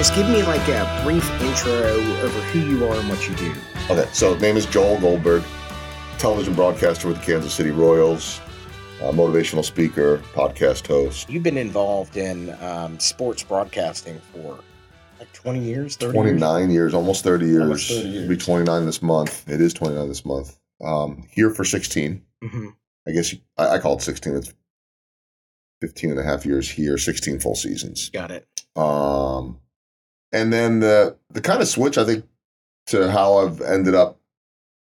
just give me like a brief intro over who you are and what you do. Okay, so name is Joel Goldberg, television broadcaster with the Kansas City Royals, motivational speaker, podcast host. You've been involved in um, sports broadcasting for like 20 years, 30 29 years? years, almost 30 years. Almost 30 years. It'll be 29 this month. It is 29 this month. Um, here for 16. hmm I guess you, I, I call it 16. It's 15 and a half years here, 16 full seasons. Got it. Um, and then the the kind of switch I think to how I've ended up,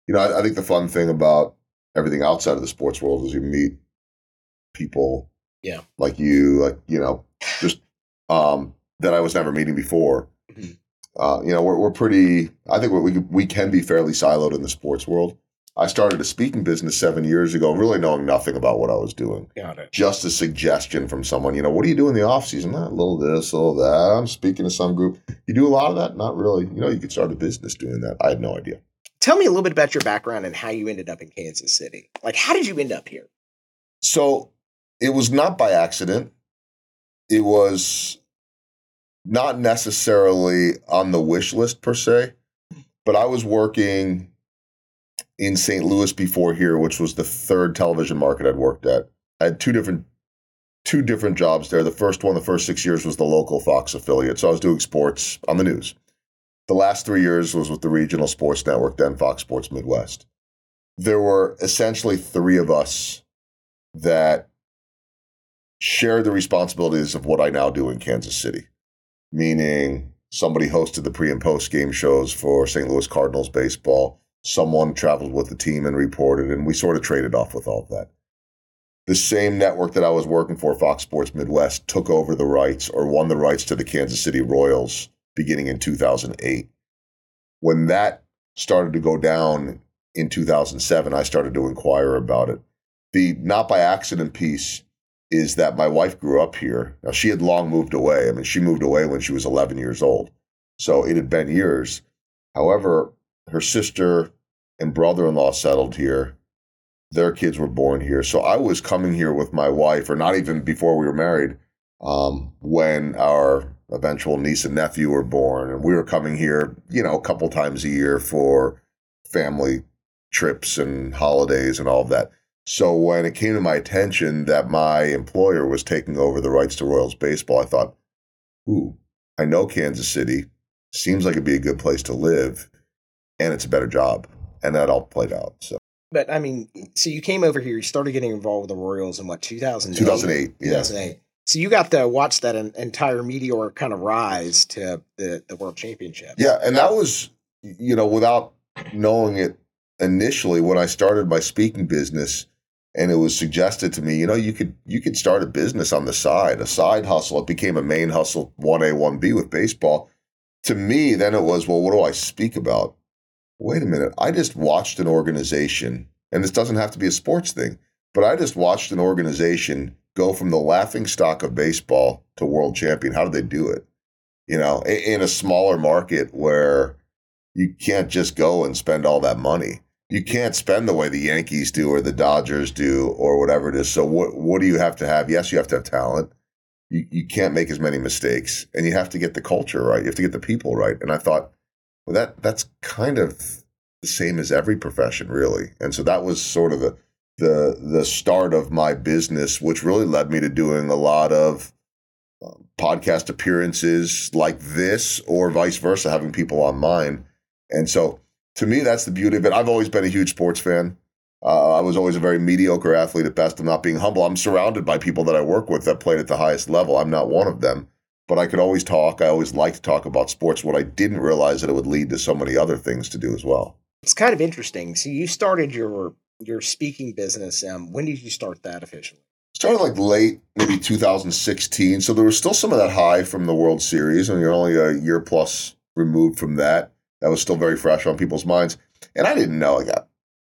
you know, I, I think the fun thing about everything outside of the sports world is you meet people, Yeah. like you, like you know, just um, that I was never meeting before. Mhm. Uh, you know, we're we're pretty. I think we we can be fairly siloed in the sports world. I started a speaking business seven years ago, really knowing nothing about what I was doing Got it. just a suggestion from someone, you know, what do you do in the off season? Ah, a little this, a little that. I'm speaking to some group. You do a lot of that? Not really. You know, you could start a business doing that. I had no idea. Tell me a little bit about your background and how you ended up in Kansas City. Like, how did you end up here? So it was not by accident. It was not necessarily on the wish list per se, but I was working in St. Louis before here, which was the third television market I'd worked at. I had two different two different jobs there. The first one, the first six years, was the local Fox affiliate. So I was doing sports on the news. The last three years was with the regional sports network, then Fox Sports Midwest. There were essentially three of us that shared the responsibilities of what I now do in Kansas City, meaning somebody hosted the pre and post game shows for St. Louis Cardinals baseball. Someone traveled with the team and reported, and we sort of traded off with all of that. The same network that I was working for, Fox Sports Midwest, took over the rights or won the rights to the Kansas City Royals beginning in 2008. When that started to go down in 2007, I started to inquire about it. The not by accident piece is that my wife grew up here. Now, she had long moved away. I mean, she moved away when she was 11 years old. So it had been years. However, her sister and brother in law settled here. Their kids were born here. So I was coming here with my wife, or not even before we were married, um, when our eventual niece and nephew were born. And we were coming here, you know, a couple times a year for family trips and holidays and all of that. So when it came to my attention that my employer was taking over the rights to Royals baseball, I thought, ooh, I know Kansas City. Seems like it'd be a good place to live, and it's a better job. And that all played out. So But I mean, so you came over here, you started getting involved with the Royals in what, 2008? 2008, yeah. 2008. So you got to watch that en- entire meteor kind of rise to the, the World Championship. Yeah, and that was, you know, without knowing it initially when I started my speaking business and it was suggested to me, you know, you could you could start a business on the side, a side hustle. It became a main hustle, 1A, 1B with baseball. To me, then it was, well, what do I speak about? Wait a minute. I just watched an organization, and this doesn't have to be a sports thing, but I just watched an organization go from the laughing stock of baseball to world champion. How did they do it? You know, in a smaller market where you can't just go and spend all that money. You can't spend the way the Yankees do or the Dodgers do or whatever it is. So what what do you have to have? Yes, you have to have talent. You you can't make as many mistakes and you have to get the culture right. You have to get the people right. And I thought, well that that's kind of the same as every profession really. And so that was sort of the the the start of my business which really led me to doing a lot of um, podcast appearances like this or vice versa having people on mine. And so to me, that's the beauty of it. I've always been a huge sports fan. Uh, I was always a very mediocre athlete at best. I'm not being humble. I'm surrounded by people that I work with that played at the highest level. I'm not one of them, but I could always talk. I always liked to talk about sports. What I didn't realize that it would lead to so many other things to do as well. It's kind of interesting. So you started your your speaking business. Um, when did you start that officially? Started like late, maybe 2016. So there was still some of that high from the World Series, and you're only a year plus removed from that. That was still very fresh on people's minds. And I didn't know like that.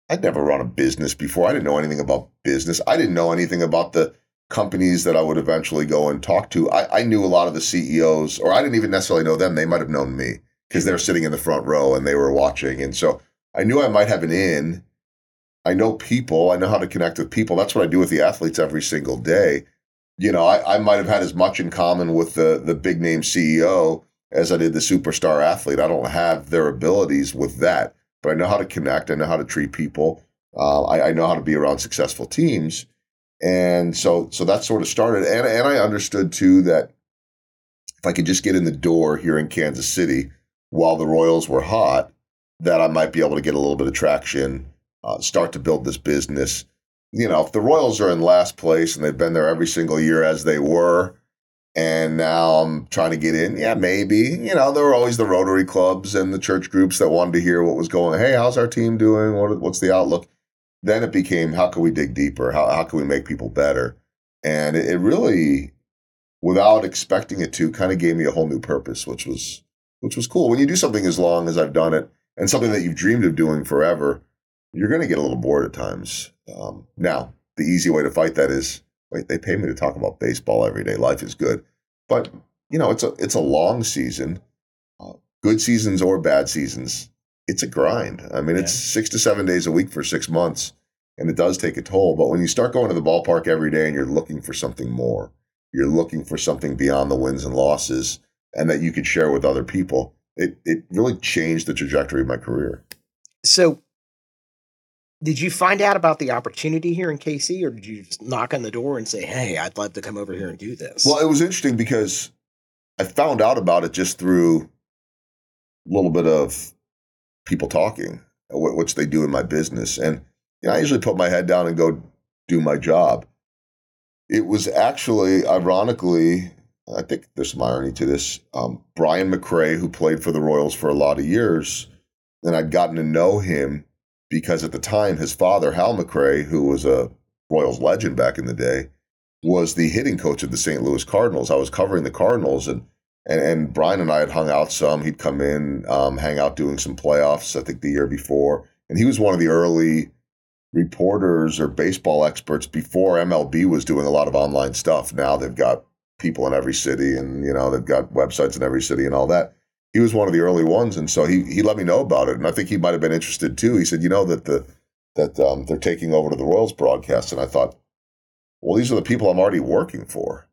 I'd never run a business before. I didn't know anything about business. I didn't know anything about the companies that I would eventually go and talk to. I, I knew a lot of the CEOs, or I didn't even necessarily know them. They might have known me because they were sitting in the front row and they were watching. And so I knew I might have an in. I know people. I know how to connect with people. That's what I do with the athletes every single day. You know, I, I might have had as much in common with the the big name CEO as I did the superstar athlete. I don't have their abilities with that, but I know how to connect. I know how to treat people. Uh, I, I know how to be around successful teams. And so, so that sort of started. And, and I understood too that if I could just get in the door here in Kansas City while the Royals were hot, that I might be able to get a little bit of traction, uh, start to build this business. You know, if the Royals are in last place and they've been there every single year as they were, and now I'm trying to get in, yeah, maybe. You know, there were always the Rotary clubs and the church groups that wanted to hear what was going. Hey, how's our team doing? What, what's the outlook? Then it became, how can we dig deeper? How how can we make people better? And it, it really, without expecting it to, kind of gave me a whole new purpose, which was which was cool. When you do something as long as I've done it, and something that you've dreamed of doing forever, you're going to get a little bored at times. Um, now, the easy way to fight that is wait, they pay me to talk about baseball every day. Life is good, but you know it's a it's a long season, uh, good seasons or bad seasons. It's a grind. I mean, yeah. it's six to seven days a week for six months, and it does take a toll. But when you start going to the ballpark every day and you're looking for something more, you're looking for something beyond the wins and losses, and that you could share with other people. It it really changed the trajectory of my career. So did you find out about the opportunity here in KC, or did you just knock on the door and say, "Hey, I'd love to come over here and do this"? Well, it was interesting because I found out about it just through a little bit of people talking, which they do in my business, and you know, I usually put my head down and go do my job. It was actually, ironically, I think there's some irony to this. Um, Brian McRae, who played for the Royals for a lot of years, and I'd gotten to know him because at the time his father Hal McRae, who was a Royals legend back in the day, was the hitting coach of the St. Louis Cardinals. I was covering the Cardinals and and, and Brian and I had hung out some. He'd come in, um, hang out doing some playoffs, I think the year before. And he was one of the early reporters or baseball experts before MLB was doing a lot of online stuff. Now they've got people in every city and, you know, they've got websites in every city and all that he was one of the early ones, and so he he let me know about it, and I think he might have been interested too. He said, you know that the that um, they're taking over to the Royals broadcast, and I thought, well, these are the people I'm already working for.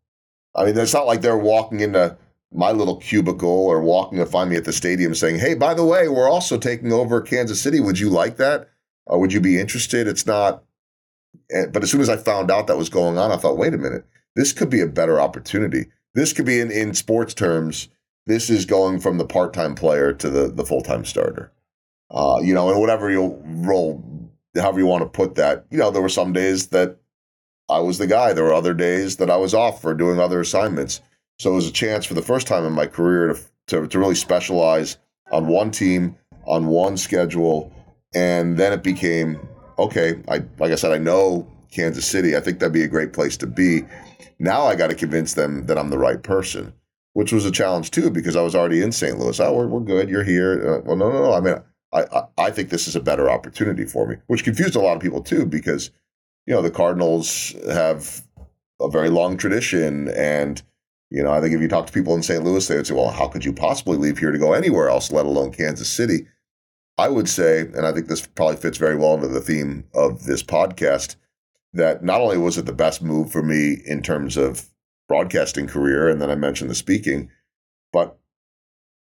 I mean, it's not like they're walking into my little cubicle or walking to find me at the stadium saying, hey, by the way, we're also taking over Kansas City. Would you like that? Or would you be interested? It's not. Eh, but as soon as I found out that was going on, I thought, wait a minute, this could be a better opportunity. This could be in, in sports terms this is going from the part time player to the, the full time starter. Uh, you know, and whatever you roll, however you want to put that, you know, there were some days that I was the guy. There were other days that I was off for doing other assignments. So it was a chance for the first time in my career to, to, to really specialize on one team, on one schedule. And then it became, okay, I, like I said, I know Kansas City. I think that'd be a great place to be. Now I got to convince them that I'm the right person which was a challenge too because I was already in St. Louis. Oh, we're, we're good. You're here. Uh, well, no, no, no. I mean, I, I, I think this is a better opportunity for me, which confused a lot of people too because you know the Cardinals have a very long tradition, and you know I think if you talk to people in St. Louis, they would say, "Well, how could you possibly leave here to go anywhere else, let alone Kansas City?" I would say, and I think this probably fits very well into the theme of this podcast, that not only was it the best move for me in terms of broadcasting career, and then I mentioned the speaking. But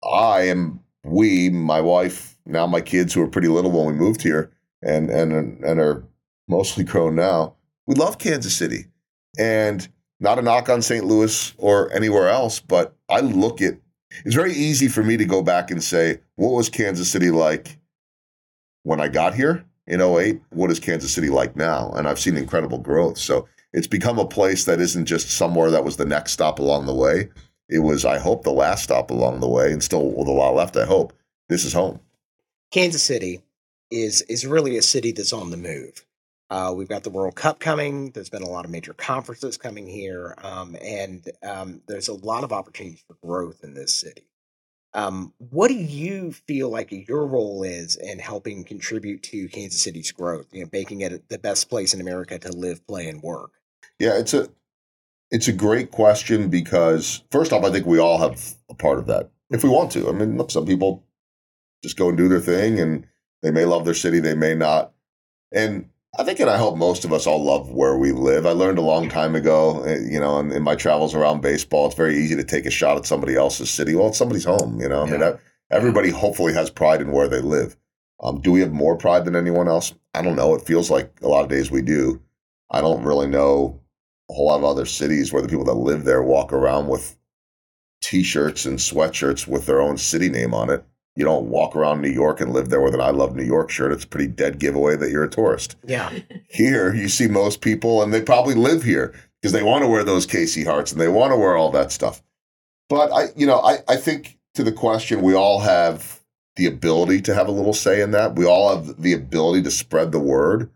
I am we, my wife, now my kids who were pretty little when we moved here, and and and are mostly grown now. We love Kansas City, and not a knock on St. Louis or anywhere else, but I look at it's very easy for me to go back and say, what was Kansas City like when I got here in 08? What is Kansas City like now? And I've seen incredible growth. So it's become a place that isn't just somewhere that was the next stop along the way. It was, I hope, the last stop along the way, and still with a lot left. I hope this is home. Kansas City is is really a city that's on the move. Uh, we've got the World Cup coming. There's been a lot of major conferences coming here, um, and um, there's a lot of opportunities for growth in this city. Um, what do you feel like your role is in helping contribute to Kansas City's growth? You know, making it the best place in America to live, play, and work. Yeah, it's a it's a great question because first off, I think we all have a part of that if we want to. I mean, look, some people just go and do their thing, and they may love their city, they may not. And I think, and I hope most of us all love where we live. I learned a long time ago, eh, you know, in, in my travels around baseball, it's very easy to take a shot at somebody else's city. Well, it's somebody's home, you know. I mean, everybody hopefully has pride in where they live. Um, do we have more pride than anyone else? I don't know. It feels like a lot of days we do. I don't really know a whole lot of other cities where the people that live there walk around with t-shirts and sweatshirts with their own city name on it. You don't walk around New York and live there with an I love New York shirt. It's a pretty dead giveaway that you're a tourist. Yeah. Here, you see most people, and they probably live here because they want to wear those KC hearts and they want to wear all that stuff. But I, you know, I, I think to the question, we all have the ability to have a little say in that. We all have the ability to spread the word.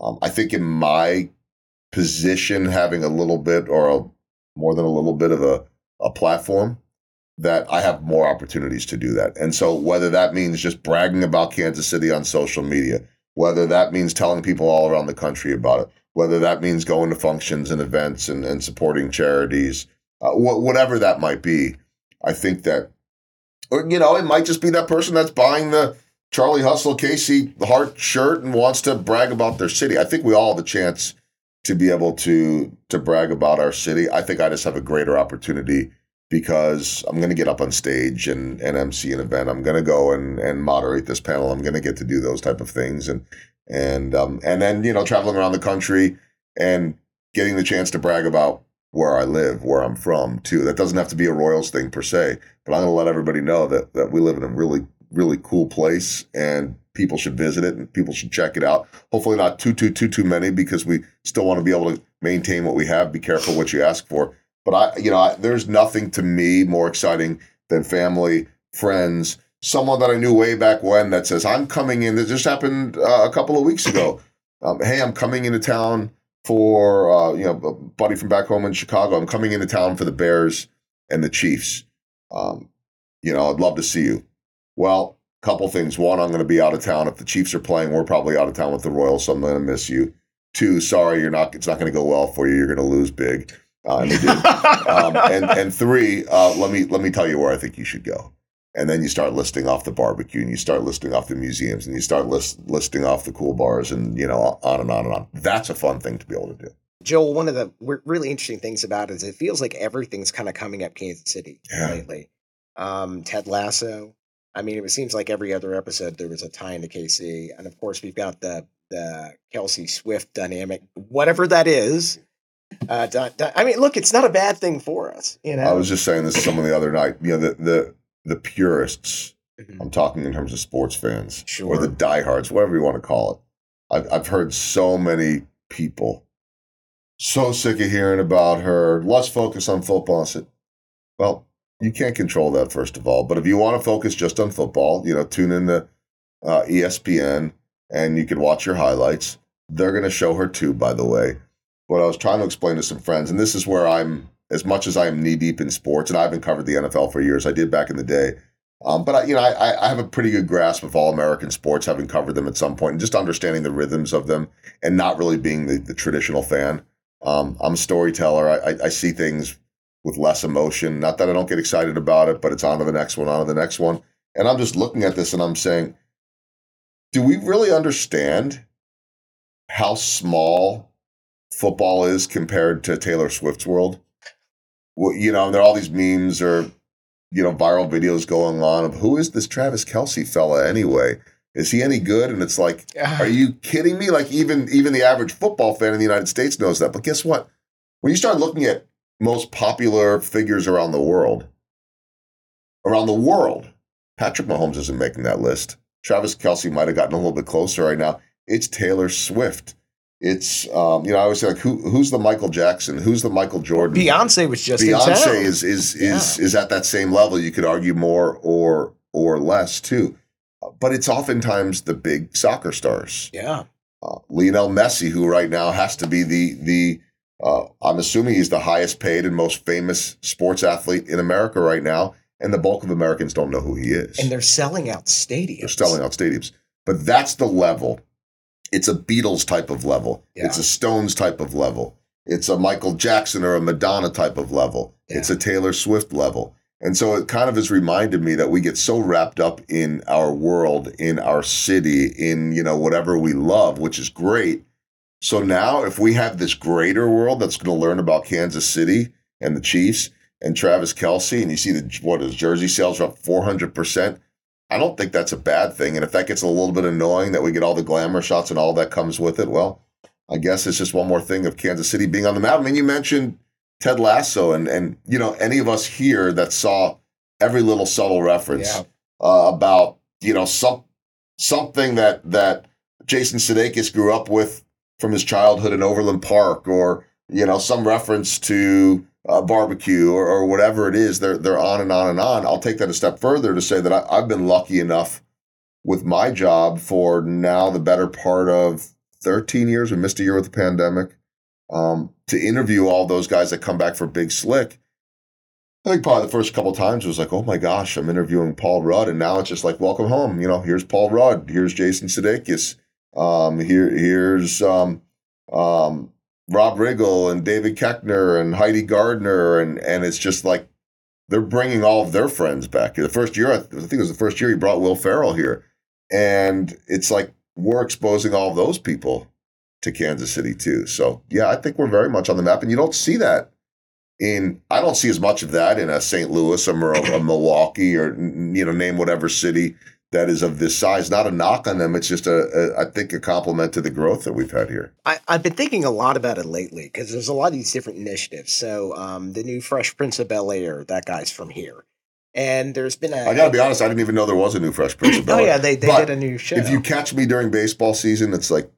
Um, I think in my position, having a little bit or a, more than a little bit of a, a platform, that I have more opportunities to do that. And so, whether that means just bragging about Kansas City on social media, whether that means telling people all around the country about it, whether that means going to functions and events and, and supporting charities, uh, wh- whatever that might be, I think that, or, you know, it might just be that person that's buying the Charlie Hustle KC Heart shirt and wants to brag about their city. I think we all have a chance to be able to to brag about our city. I think I just have a greater opportunity because I'm going to get up on stage and, and MC an event. I'm going to go and, and moderate this panel. I'm going to get to do those type of things and and um, and then you know traveling around the country and getting the chance to brag about where I live, where I'm from too. That doesn't have to be a Royals thing per se, but I'm going to let everybody know that that we live in a really really cool place and people should visit it and people should check it out. Hopefully not too too too too many because we still want to be able to maintain what we have. Be careful what you ask for. But I, you know, I, there's nothing to me more exciting than family, friends, someone that I knew way back when that says, "I'm coming in." This just happened uh, a couple of weeks ago. Um, hey, I'm coming into town for uh, you know, a buddy from back home in Chicago. I'm coming into town for the Bears and the Chiefs. Um, you know, I'd love to see you. Well, couple things. One, I'm going to be out of town. If the Chiefs are playing, we're probably out of town with the Royals, so I'm going to miss you. Two, sorry, you're not. It's not going to go well for you. You're going to lose big. Uh, and, um, and and three, uh, let me let me tell you where I think you should go. And then you start listing off the barbecue, and you start listing off the museums, and you start list, listing off the cool bars, and you know on and on and on. That's a fun thing to be able to do. Joel, one of the really interesting things about it is it feels like everything's kind of coming up Kansas City Yeah. lately. Um, Ted Lasso. I mean, it seems like every other episode there was a tie into KC, and of course we've got the the Kelce Swift dynamic, whatever that is. Uh, I mean, look, it's not a bad thing for us, you know. I was just saying this to someone the other night. You know, the the the purists. Mhm. I'm talking in terms of sports fans sure. or the diehards, whatever you want to call it. I've I've heard so many people so sick of hearing about her. Let's focus on football. I said, well, you can't control that first of all. But if you want to focus just on football, you know, tune in to uh, ESPN and you can watch your highlights. They're going to show her too, by the way. What I was trying to explain to some friends, and this is where I'm as much as I am knee deep in sports, and I haven't covered the NFL for years. I did back in the day. Um, but I, you know, I, I have a pretty good grasp of all American sports, having covered them at some point, and just understanding the rhythms of them, and not really being the, the traditional fan. Um, I'm a storyteller. I, I, I see things with less emotion. Not that I don't get excited about it, but it's on to the next one, on to the next one. And I'm just looking at this and I'm saying, do we really understand how small football is compared to Taylor Swift's world? Well, you know, there are all these memes or you know viral videos going on of who is this Travis Kelce fella anyway? Is he any good? And it's like, are you kidding me? Like even even the average football fan in the United States knows that. But guess what? When you start looking at most popular figures around the world, around the world, Patrick Mahomes isn't making that list. Travis Kelce might have gotten a little bit closer right now. It's Taylor Swift. It's um, you know I always say like who who's the Michael Jackson? Who's the Michael Jordan? Beyonce was just Beyonce is is is is at that same level. You could argue more or or less too, but it's oftentimes the big soccer stars. yeah. Uh, Lionel Messi, who right now has to be the the uh, I'm assuming he's the highest paid and most famous sports athlete in America right now, and the bulk of Americans don't know who he is. And they're selling out stadiums. They're selling out stadiums. But that's the level. It's a Beatles type of level. Yeah. It's a Stones type of level. It's a Michael Jackson or a Madonna type of level. It's a Taylor Swift level. And so it kind of has reminded me that we get so wrapped up in our world, in our city, in, you know, whatever we love, which is great. So now, if we have this greater world that's going to learn about Kansas City and the Chiefs and Travis Kelce, and you see the what is jersey sales are up 400%, I don't think that's a bad thing. And if that gets a little bit annoying that we get all the glamour shots and all that comes with it, well, I guess it's just one more thing of Kansas City being on the map. I mean, you mentioned Ted Lasso, and and you know any of us here that saw every little subtle reference yeah. uh, about you know some something that that Jason Sudeikis grew up with from his childhood in Overland Park, or you know some reference to uh, barbecue or, or whatever it is. They're they're on and on and on. I'll take that a step further to say that I, I've been lucky enough with my job for now the better part of 13 years. We missed a year with the pandemic. Um, to interview all those guys that come back for Big Slick. I think probably the first couple times was like, oh my gosh, I'm interviewing Paul Rudd, and now it's just like, welcome home. You know, here's Paul Rudd, here's Jason Sudeikis, um, here here's um, um, Rob Riggle and David Koechner and Heidi Gardner, and and it's just like they're bringing all of their friends back. The first year, I think it was the first year he brought Will Ferrell here, and it's like we're exposing all those people to Kansas City too. So yeah, I think we're very much on the map, and you don't see that in. I don't see as much of that in a St. Louis or a, a Milwaukee or you know name whatever city that is of this size. Not a knock on them. It's just a, a I think a compliment to the growth that we've had here. I, have been thinking a lot about it lately because there's a lot of these different initiatives. So um, the new Fresh Prince of Bel Air, that guy's from here. And there's been a. I gotta be honest, I didn't even know there was a new Fresh Prince of Bel Air. oh yeah, they, they did a new show. If you catch me during baseball season, it's like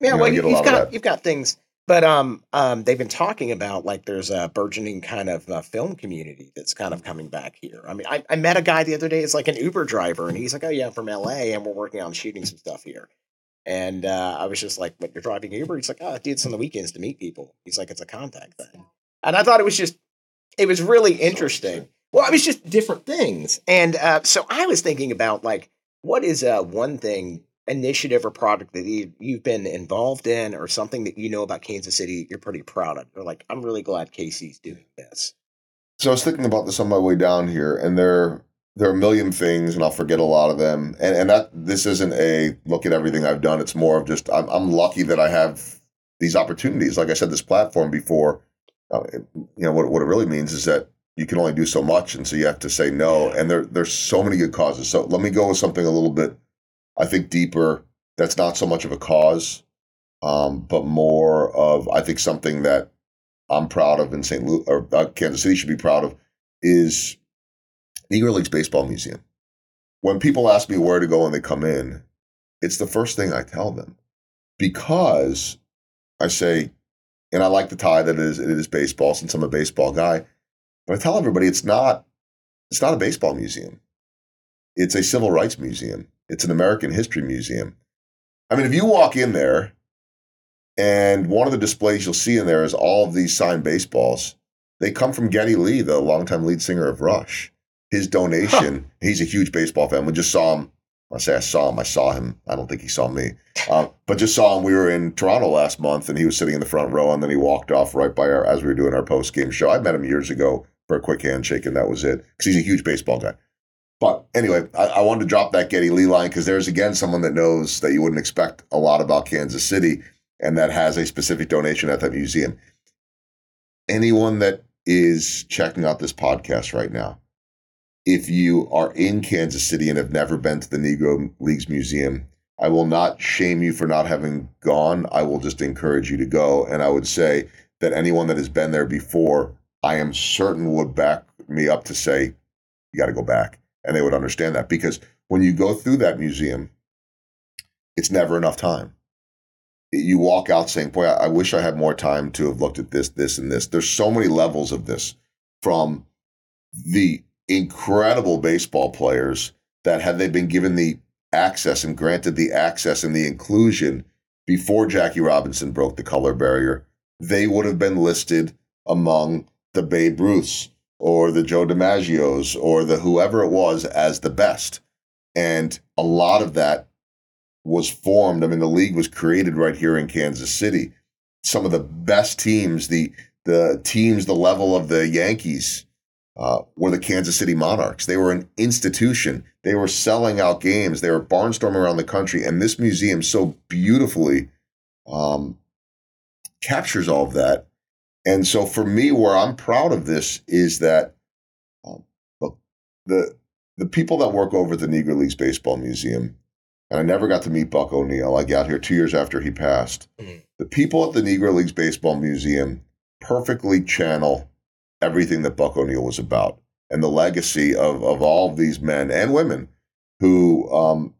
yeah, you well you, have got you've got things, but um um they've been talking about like there's a burgeoning kind of uh, film community that's kind of coming back here. I mean, I, I met a guy the other day. It's like an Uber driver, and he's like, oh yeah, I'm from L.A. and we're working on shooting some stuff here. And uh, I was just like, "But you're driving Uber?" He's like, "Oh, dude it's on the weekends to meet people." He's like, "It's a contact thing," and I thought it was just, it was really interesting well, it was just different things. And uh, so I was thinking about like, what is uh, one thing, initiative or product that you, you've been involved in or something that you know about Kansas City you're pretty proud of? Or like, I'm really glad KC's doing this. So I was thinking about this on my way down here, and there there are a million things, and I'll forget a lot of them. And and that this isn't a look at everything I've done. It's more of just I'm I'm lucky that I have these opportunities. Like I said, this platform before. Uh, you know what what it really means is that you can only do so much, and so you have to say no. And there there's so many good causes. So let me go with something a little bit, I think, deeper. That's not so much of a cause, um, but more of I think something that I'm proud of in St. Louis or uh, Kansas City should be proud of is the Negro Leagues Baseball Museum. When people ask me where to go when they come in, it's the first thing I tell them because I say, and I like the tie that it is it is baseball since I'm a baseball guy but I tell everybody it's not it's not a baseball museum. It's a civil rights museum. It's an American history museum. I mean, if you walk in there and one of the displays you'll see in there is all of these signed baseballs, they come from Geddy Lee, the longtime lead singer of Rush. His donation, huh. he's a huge baseball fan. We just saw him. I say I saw him. I saw him. I don't think he saw me, uh, but just saw him. We were in Toronto last month, and he was sitting in the front row, and then he walked off right by our as we were doing our post game show. I met him years ago for a quick handshake, and that was it because he's a huge baseball guy. But anyway, I, I wanted to drop that Geddy Lee line because there's again someone that knows that you wouldn't expect a lot about Kansas City and that has a specific donation at that museum. Anyone that is checking out this podcast right now, if you are in Kansas City and have never been to the Negro Leagues Museum, I will not shame you for not having gone. I will just encourage you to go. And I would say that anyone that has been there before I am certain would back me up to say, you got to go back. And they would understand that because when you go through that museum, it's never enough time. You walk out saying, boy, I wish I had more time to have looked at this, this, and this. There's so many levels of this from the incredible baseball players that had they been given the access and granted the access and the inclusion before Jackie Robinson broke the color barrier, they would have been listed among the Babe Ruths or the Joe DiMaggios or the whoever it was as the best. And a lot of that was formed. I mean, the league was created right here in Kansas City. Some of the best teams, the the teams, the level of the Yankees, uh, were the Kansas City Monarchs. They were an institution. They were selling out games. They were barnstorming around the country. And this museum so beautifully um, captures all of that. And so for me, where I'm proud of this is that um, the the people that work over at the Negro Leagues Baseball Museum, and I never got to meet Buck O'Neil. I got here two years after he passed. Mhm. The people at the Negro Leagues Baseball Museum perfectly channel everything that Buck O'Neil was about and the legacy of of all of these men and women who um,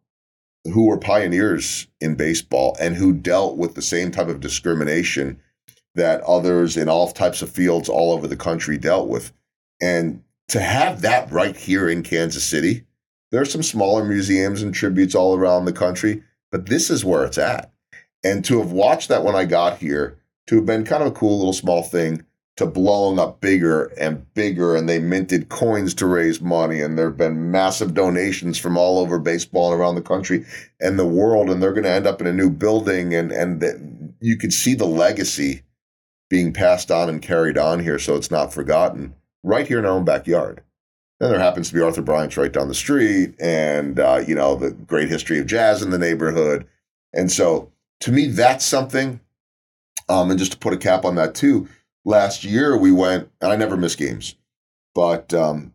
who were pioneers in baseball and who dealt with the same type of discrimination that others in all types of fields all over the country dealt with. And to have that right here in Kansas City, there are some smaller museums and tributes all around the country, but this is where it's at. And to have watched that when I got here, to have been kind of a cool little small thing, to blowing up bigger and bigger, and they minted coins to raise money, and there have been massive donations from all over baseball and around the country and the world, and they're going to end up in a new building, and and that you could see the legacy being passed on and carried on here, so it's not forgotten, right here in our own backyard. Then there happens to be Arthur Bryant's right down the street, and uh, you know the great history of jazz in the neighborhood, and so to me that's something. Um, and just to put a cap on that too, last year we went, and I never miss games, but um,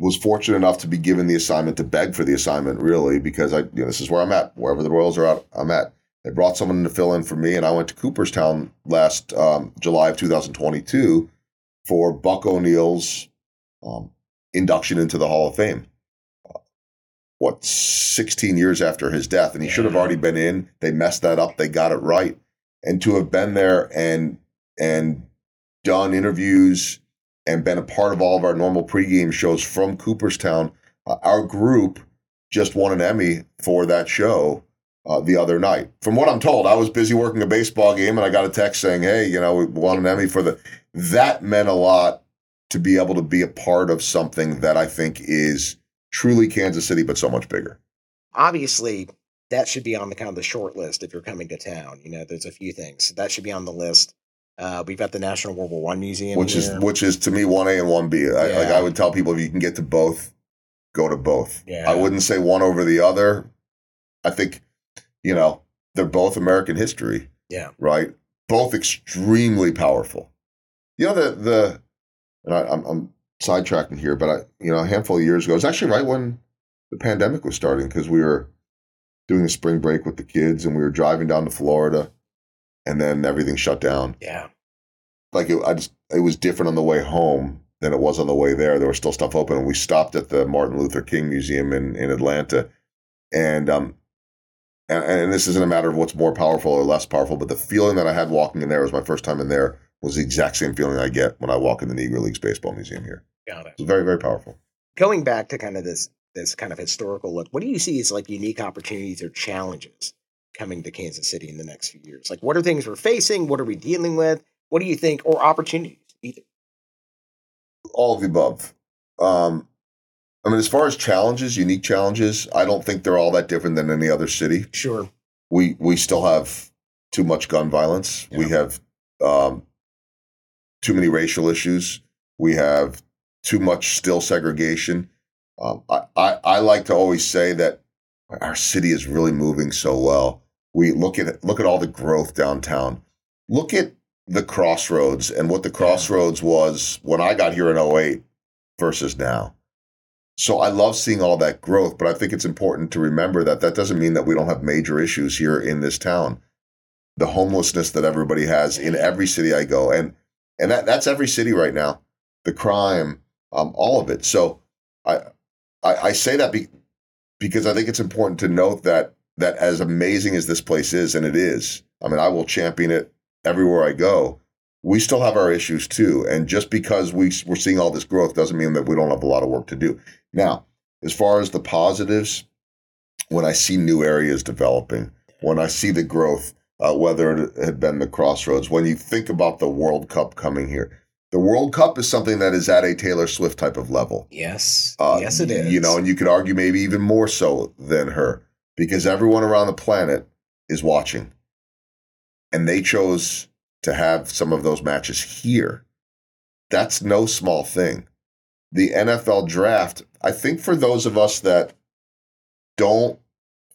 was fortunate enough to be given the assignment to beg for the assignment, really, because I, you know, this is where I'm at. Wherever the Royals are at, I'm at. They brought someone to fill in for me, and I went to Cooperstown last um, July of 2022 for Buck O'Neil's um, induction into the Hall of Fame. Uh, What, 16 years after his death, and he should have already been in. They messed that up. They got it right, and to have been there and and done interviews and been a part of all of our normal pregame shows from Cooperstown. Uh, our group just won an Emmy for that show uh, the other night. From what I'm told, I was busy working a baseball game and I got a text saying, "Hey, you know, we won an Emmy for the." That meant a lot to be able to be a part of something that I think is truly Kansas City, but so much bigger. Obviously, that should be on the kind of the short list if you're coming to town. You know, there's a few things that should be on the list. Uh, we've got the National World War One Museum, which is which is to me one A and one B. I, Like I would tell people, if you can get to both, go to both. Yeah. I wouldn't say one over the other. I think, you know, they're both American history. Yeah. Right. Both extremely powerful. You know the the, and I, I'm I'm sidetracking here, but I you know a handful of years ago, it was actually right when the pandemic was starting because we were doing a spring break with the kids and we were driving down to Florida, and then everything shut down yeah, like it, I just it was different on the way home than it was on the way there. There was still stuff open, and we stopped at the Martin Luther King Museum in in Atlanta, and um, and, and this isn't a matter of what's more powerful or less powerful, but the feeling that I had walking in there was my first time in there was the exact same feeling I get when I walk in the Negro Leagues Baseball Museum here. got it. It's very very powerful. Going back to kind of this this kind of historical look, what do you see as like unique opportunities or challenges coming to Kansas City in the next few years? Like, what are things we're facing? What are we dealing with? What do you think, or opportunities? Either. All of the above. Um, I mean, as far as challenges, unique challenges, I don't think they're all that different than any other city. Sure. we we still have too much gun violence. We have um, too many racial issues. We have too much still segregation. Um, I, I I like to always say that our city is really moving so well. We look at look at all the growth downtown. Look at the crossroads and what the crossroads was when I got here in 08 versus now. So I love seeing all that growth, but I think it's important to remember that that doesn't mean that we don't have major issues here in this town. The homelessness that everybody has in every city I go, and and that that's every city right now. The crime, um, all of it. So I I, I say that be, because I think it's important to note that that as amazing as this place is, and it is, I mean, I will champion it everywhere I go. We still have our issues too, and just because we we're seeing all this growth doesn't mean that we don't have a lot of work to do. Now, as far as the positives, when I see new areas developing, when I see the growth, uh, whether it had been the crossroads, when you think about the World Cup coming here, the World Cup is something that is at a Taylor Swift type of level. Yes. Uh, yes, it is. You know, and you could argue maybe even more so than her because everyone around the planet is watching. And they chose to have some of those matches here. That's no small thing. The NFL draft, I think for those of us that don't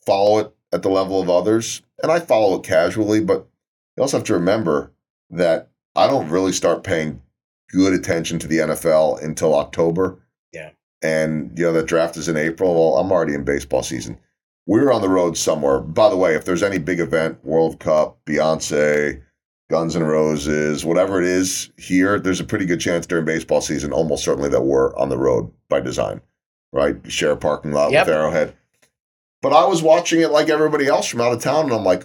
follow it at the level of others, and I follow it casually, but you also have to remember that I don't really start paying good attention to the NFL until October. Yeah. And, you know, the draft is in April. Well, I'm already in baseball season. We're on the road somewhere. By the way, if there's any big event, World Cup, Beyonce, Guns N' Roses, whatever it is here, there's a pretty good chance during baseball season, almost certainly that we're on the road by design, right? Share a parking lot Yep. with Arrowhead. But I was watching it like everybody else from out of town, and I'm like,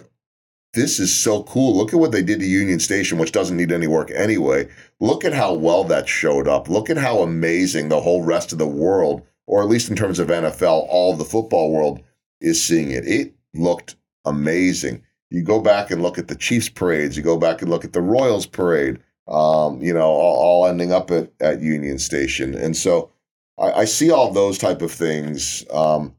this is so cool. Look at what they did to Union Station, which doesn't need any work anyway. Look at how well that showed up. Look at how amazing the whole rest of the world, or at least in terms of NFL, all of the football world is seeing it. It looked amazing. You go back and look at the Chiefs parades, you go back and look at the Royals parade, um, you know, all, all ending up at, at Union Station. And so I, I see all those type of things. Um,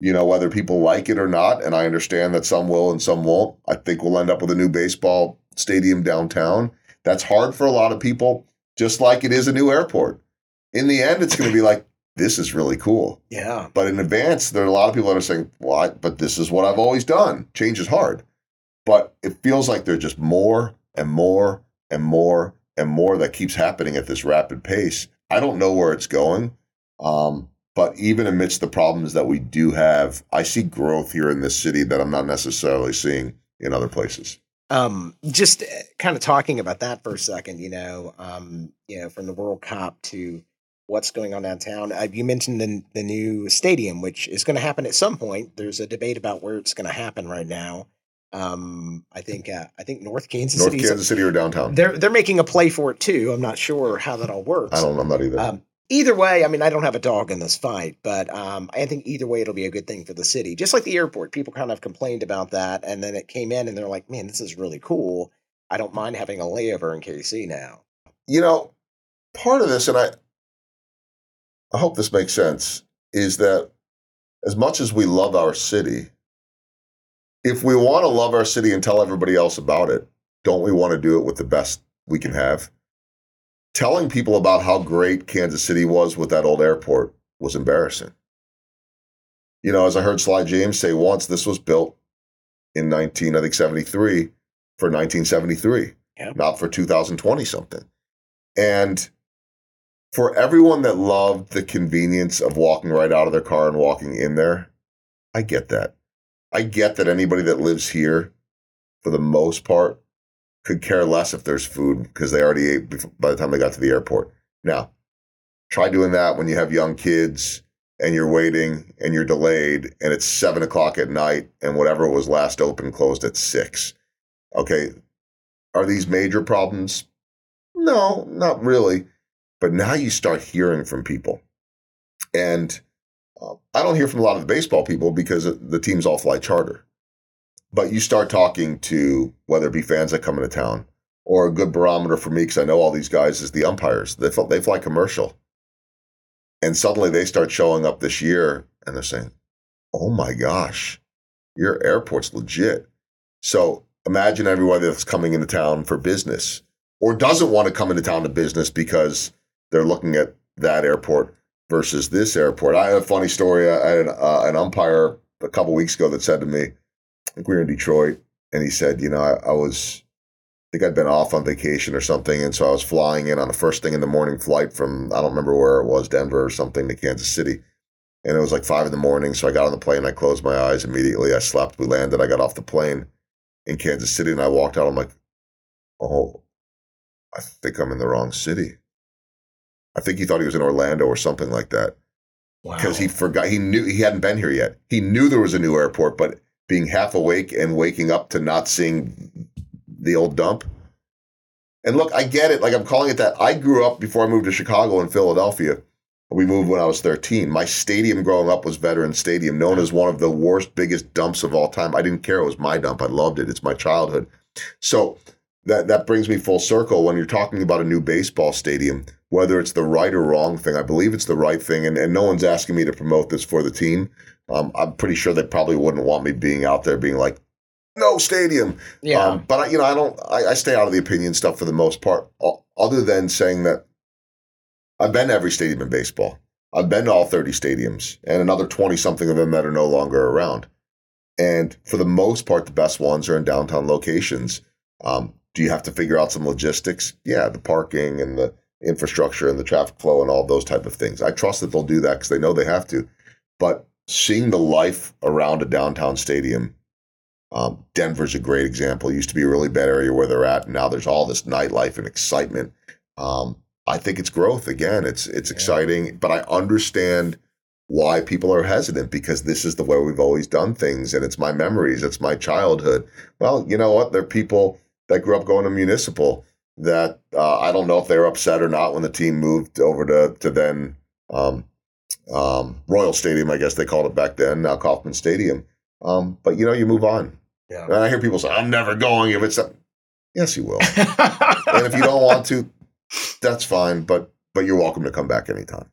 you know, whether people like it or not. And I understand that some will and some won't. I think we'll end up with a new baseball stadium downtown. That's hard for a lot of people, just like it is a new airport. In the end, it's going to be like, this is really cool. Yeah. But in advance, there are a lot of people that are saying, well, I, but this is what I've always done. Change is hard. But it feels like there's just more and more and more and more that keeps happening at this rapid pace. I don't know where it's going. Um, but even amidst the problems that we do have, I see growth here in this city that I'm not necessarily seeing in other places. Um, just kind of talking about that for a second, you know, um, you know, from the World Cup to what's going on downtown. Uh, you mentioned the the new stadium, which is going to happen at some point. There's a debate about where it's going to happen right now. Um, I think uh, I think North Kansas North City. Kansas City or downtown? They're they're making a play for it too. I'm not sure how that all works. I don't know. I'm not either. Um, either way, I mean, I don't have a dog in this fight, but um, I think either way, it'll be a good thing for the city. Just like the airport, people kind of complained about that, and then it came in, and they're like, "Man, this is really cool. I don't mind having a layover in KC now." you know, part of this, and I, I hope this makes sense, is that as much as we love our city, if we want to love our city and tell everybody else about it, don't we want to do it with the best we can have? Telling people about how great Kansas City was with that old airport was embarrassing. You know, as I heard Sly James say once, this was built in 19, I think 73 for 1973, Yeah. not for 2020 something. And for everyone that loved the convenience of walking right out of their car and walking in there, I get that. I get that anybody that lives here, for the most part, could care less if there's food because they already ate by the time they got to the airport. Now, try doing that when you have young kids and you're waiting and you're delayed and it's seven o'clock at night and whatever was last open closed at six. Okay. Are these major problems? No, not really. But now you start hearing from people. And uh, I don't hear from a lot of the baseball people because the teams all fly charter. But you start talking to whether it be fans that come into town or a good barometer for me because I know all these guys is the umpires. They fly, they fly commercial. And suddenly they start showing up this year and they're saying, oh my gosh, your airport's legit. So imagine everybody that's coming into town for business or doesn't want to come into town to business because they're looking at that airport versus this airport. I have a funny story. I had an, uh, an umpire a couple weeks ago that said to me, I think we were in Detroit, and he said, you know, I, I was, I think I'd been off on vacation or something, and so I was flying in on the first thing in the morning flight from I don't remember where it was, Denver or something, to Kansas City. And it was like five in the morning, so I got on the plane. I closed my eyes immediately. I slept. We landed. I got off the plane in Kansas City, and I walked out. I'm like, oh, I think I'm in the wrong city. I think he thought he was in Orlando or something like that Wow. because he forgot. He knew he hadn't been here yet. He knew there was a new airport, but being half awake and waking up to not seeing the old dump. And look, I get it. Like I'm calling it that. I grew up before I moved to Chicago and Philadelphia. We moved when I was 13. My stadium growing up was Veterans Stadium, known as one of the worst, biggest dumps of all time. I didn't care. It was my dump. I loved it. It's my childhood. So that that brings me full circle when you're talking about a new baseball stadium, whether it's the right or wrong thing. I believe it's the right thing, and, and no one's asking me to promote this for the team. Um, I'm pretty sure they probably wouldn't want me being out there being like, no stadium. yeah. Um, but I, you know, I don't. I, I stay out of the opinion stuff for the most part, other than saying that I've been to every stadium in baseball. I've been to all 30 stadiums, and another 20 something of them that are no longer around. And for the most part, the best ones are in downtown locations. Um, do you have to figure out some logistics? Yeah, the parking and the infrastructure and the traffic flow and all those type of things. I trust that they'll do that because they know they have to. But seeing the life around a downtown stadium, um, Denver's a great example. It used to be a really bad area where they're at, and now there's all this nightlife and excitement. Um, I think it's growth again. It's it's yeah. exciting, but I understand why people are hesitant because this is the way we've always done things, and it's my memories, it's my childhood. Well, you know what? There are people that grew up going to municipal that uh, I don't know if they were upset or not when the team moved over to to then um, um, Royal Stadium, I guess they called it back then, now Kauffman Stadium. Um, but you know, you move on. Yeah. And I hear people say, "I'm never going if it's." A... Yes, you will. and if you don't want to, that's fine. But but you're welcome to come back anytime.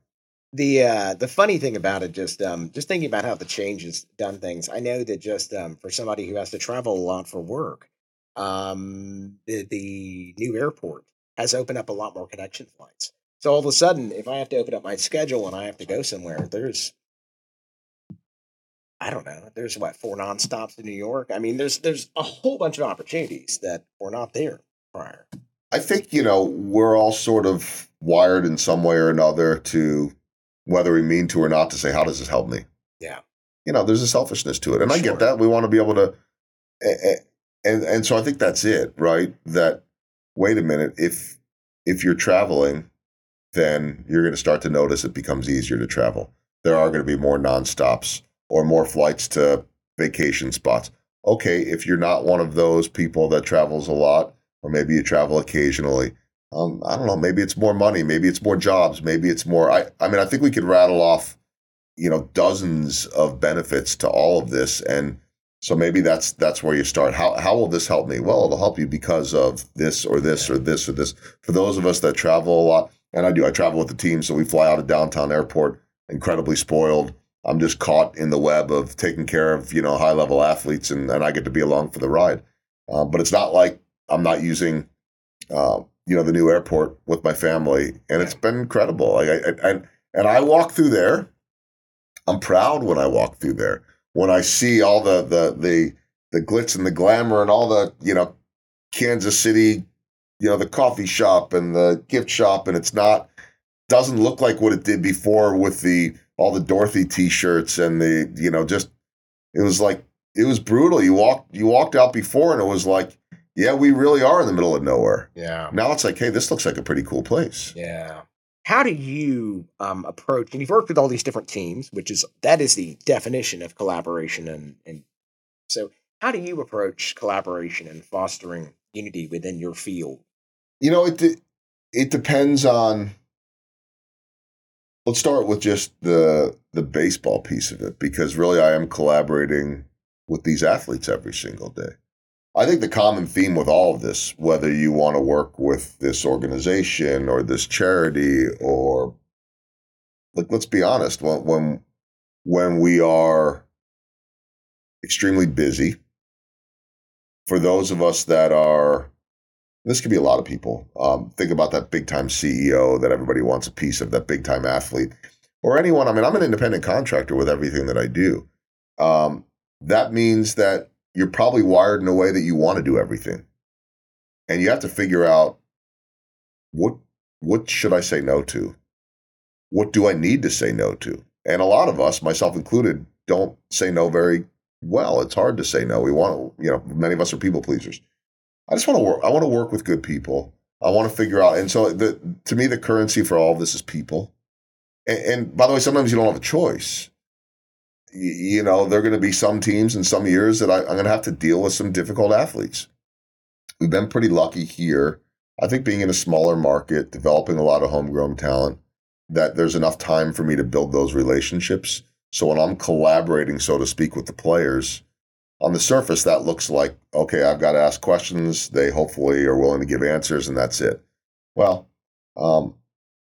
The uh, the funny thing about it, just um, just thinking about how the change has done things. I know that just um, for somebody who has to travel a lot for work, um, the, the new airport has opened up a lot more connection flights. So all of a sudden, if I have to open up my schedule and I have to go somewhere, there's I don't know, there's what four nonstops to New York. I mean, there's there's a whole bunch of opportunities that were not there prior. I think you know we're all sort of wired in some way or another to whether we mean to or not to say how does this help me. Yeah, you know, there's a selfishness to it, and sure. I get that. We want to be able to, and and so I think that's it, right? That wait a minute, if if you're traveling then you're going to start to notice it becomes easier to travel. There are going to be more nonstops or more flights to vacation spots. Okay, if you're not one of those people that travels a lot, or maybe you travel occasionally, um, I don't know, maybe it's more money, maybe it's more jobs, maybe it's more. I, I mean, I think we could rattle off, you know, dozens of benefits to all of this, and so maybe that's that's where you start. How how will this help me? Well, it'll help you because of this or this or this or this. For those of us that travel a lot, and I do. I travel with the team, so we fly out of downtown airport, incredibly spoiled. I'm just caught in the web of taking care of you know high level athletes, and, and I get to be along for the ride. Uh, but it's not like I'm not using, uh, you know, the new airport with my family, and it's been incredible. I, I, and I walk through there. I'm proud when I walk through there. When I see all the the the the glitz and the glamour and all the you know Kansas City you know the coffee shop and the gift shop and it's not doesn't look like what it did before with the all the Dorothy t-shirts and the you know just it was like it was brutal. You walked you walked out before and it was like yeah we really are in the middle of nowhere. Yeah. Now it's like hey this looks like a pretty cool place. Yeah how do you um, approach and you've worked with all these different teams which is that is the definition of collaboration and and so how do you approach collaboration and fostering unity within your field you know, it it depends on. Let's start with just the the baseball piece of it because really I am collaborating with these athletes every single day. I think the common theme with all of this, whether you want to work with this organization or this charity or like let's be honest, when when when we are extremely busy, for those of us that are this could be a lot of people. Um, think about that big time CEO that everybody wants a piece of, that big time athlete, or anyone. I mean, I'm an independent contractor with everything that I do. Um, that means that you're probably wired in a way that you want to do everything, and you have to figure out what what should I say no to? What do I need to say no to? And a lot of us, myself included, don't say no very well. It's hard to say no. We want, you know, many of us are people pleasers. I just want to work. I want to work with good people. I want to figure out. And so, the, to me, the currency for all of this is people. And, and by the way, sometimes you don't have a choice. You, know, there are going to be some teams in some years that I, I'm going to have to deal with some difficult athletes. We've been pretty lucky here. I think being in a smaller market, developing a lot of homegrown talent, that there's enough time for me to build those relationships. So when I'm collaborating, so to speak, with the players, on the surface, that looks like, okay, I've got to ask questions. They hopefully are willing to give answers, and that's it. Well, um,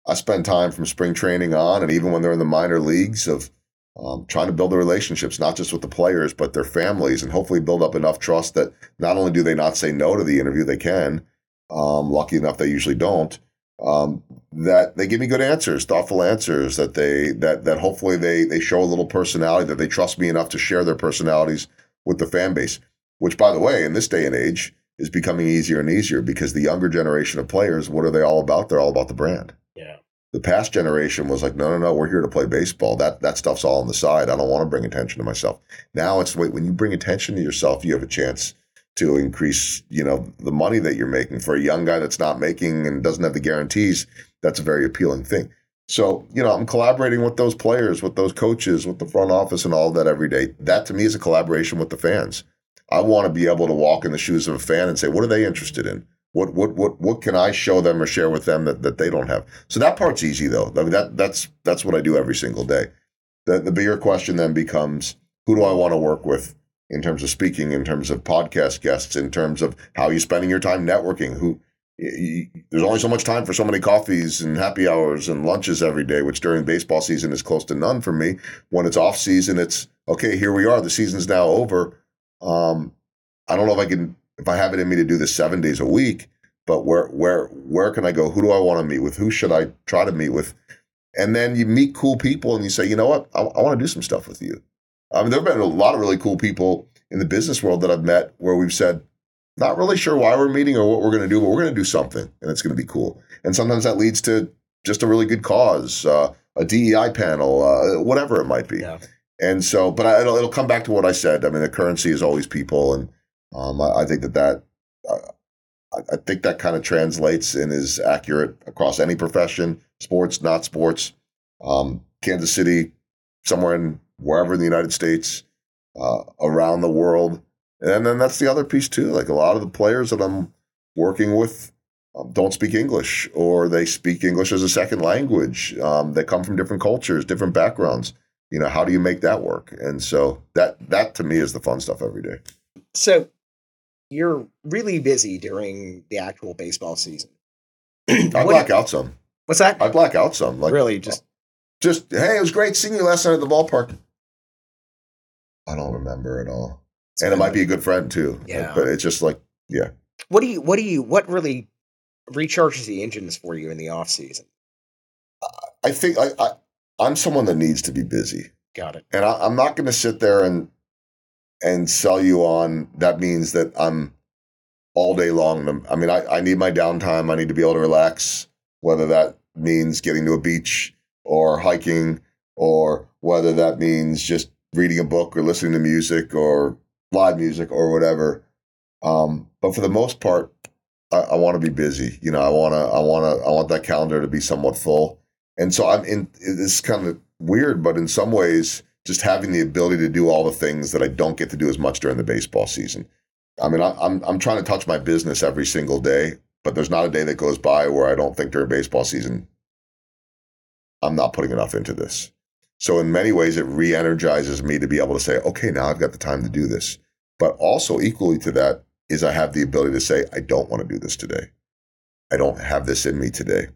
I spend time from spring training on, and even when they're in the minor leagues, of um, trying to build the relationships, not just with the players, but their families, and hopefully build up enough trust that not only do they not say no to the interview, they can. Um, lucky enough, they usually don't. Um, that they give me good answers, thoughtful answers. That they that that hopefully they they show a little personality. That they trust me enough to share their personalities with the fan base. Which, by the way, in this day and age, is becoming easier and easier because the younger generation of players, what are they all about? They're all about the brand. The past generation was like, no, no, no, we're here to play baseball. That that stuff's all on the side. I don't want to bring attention to myself. Now it's wait, when you bring attention to yourself, you have a chance to increase, you know, the money that you're making. For a young guy that's not making and doesn't have the guarantees, that's a very appealing thing. So, you know, I'm collaborating with those players, with those coaches, with the front office and all of that every day. That to me is a collaboration with the fans. I want to be able to walk in the shoes of a fan and say, what are they interested in? What what what what can I show them or share with them that, that they don't have? So that part's easy though. I mean that that's that's what I do every single day. The the bigger question then becomes who do I want to work with in terms of speaking, in terms of podcast guests, in terms of how are you spending your time networking, who there's only so much time for so many coffees and happy hours and lunches every day, which during baseball season is close to none for me. When it's off season, it's okay, here we are. The season's now over. Um, I don't know if I can if I have it in me to do this seven days a week, but where where where can I go? Who do I want to meet with? Who should I try to meet with? And then you meet cool people and you say, you know what, I, I want to do some stuff with you. I mean, there have been a lot of really cool people in the business world that I've met where we've said, not really sure why we're meeting or what we're going to do, but we're going to do something and it's going to be cool. And sometimes that leads to just a really good cause, uh, a DEI panel, uh, whatever it might be. Yeah. And so, but I, it'll, it'll come back to what I said. I mean, the currency is always people. And um, I, I, think that that, uh, I, I think that kind of translates and is accurate across any profession, sports, not sports. Um, Kansas City, somewhere in wherever in the United States, uh, around the world. And then that's the other piece too. Like a lot of the players that I'm working with um, don't speak English or they speak English as a second language. Um, they come from different cultures, different backgrounds. You know, how do you make that work? And so that that to me is the fun stuff every day. So you're really busy during the actual baseball season. I black out some. What's that? I black out some. Like really, uh, just just hey, it was great seeing you last night at the ballpark. I don't remember at all. It's and it might be a good friend too. Uh, yeah. But it's just like, yeah. What do you, what do you, what really recharges the engines for you in the off season? I think I, I I'm someone that needs to be busy. Got it. And I, I'm not going to sit there and and sell you on that means that I'm all day long. I mean, I, I need my downtime. I need to be able to relax, whether that means getting to a beach or hiking, or whether that means just reading a book or listening to music or live music or whatever. Um, but for the most part, I, I want to be busy. You know, I want to, I want to, I want that calendar to be somewhat full. And so I'm in. It's kind of weird, but in some ways, just having the ability to do all the things that I don't get to do as much during the baseball season. I mean, I, I'm I'm trying to touch my business every single day, but there's not a day that goes by where I don't think during baseball season I'm not putting enough into this. So in many ways, it re-energizes me to be able to say, okay, now I've got the time to do this. But also equally to that is I have the ability to say, I don't want to do this today. I don't have this in me today.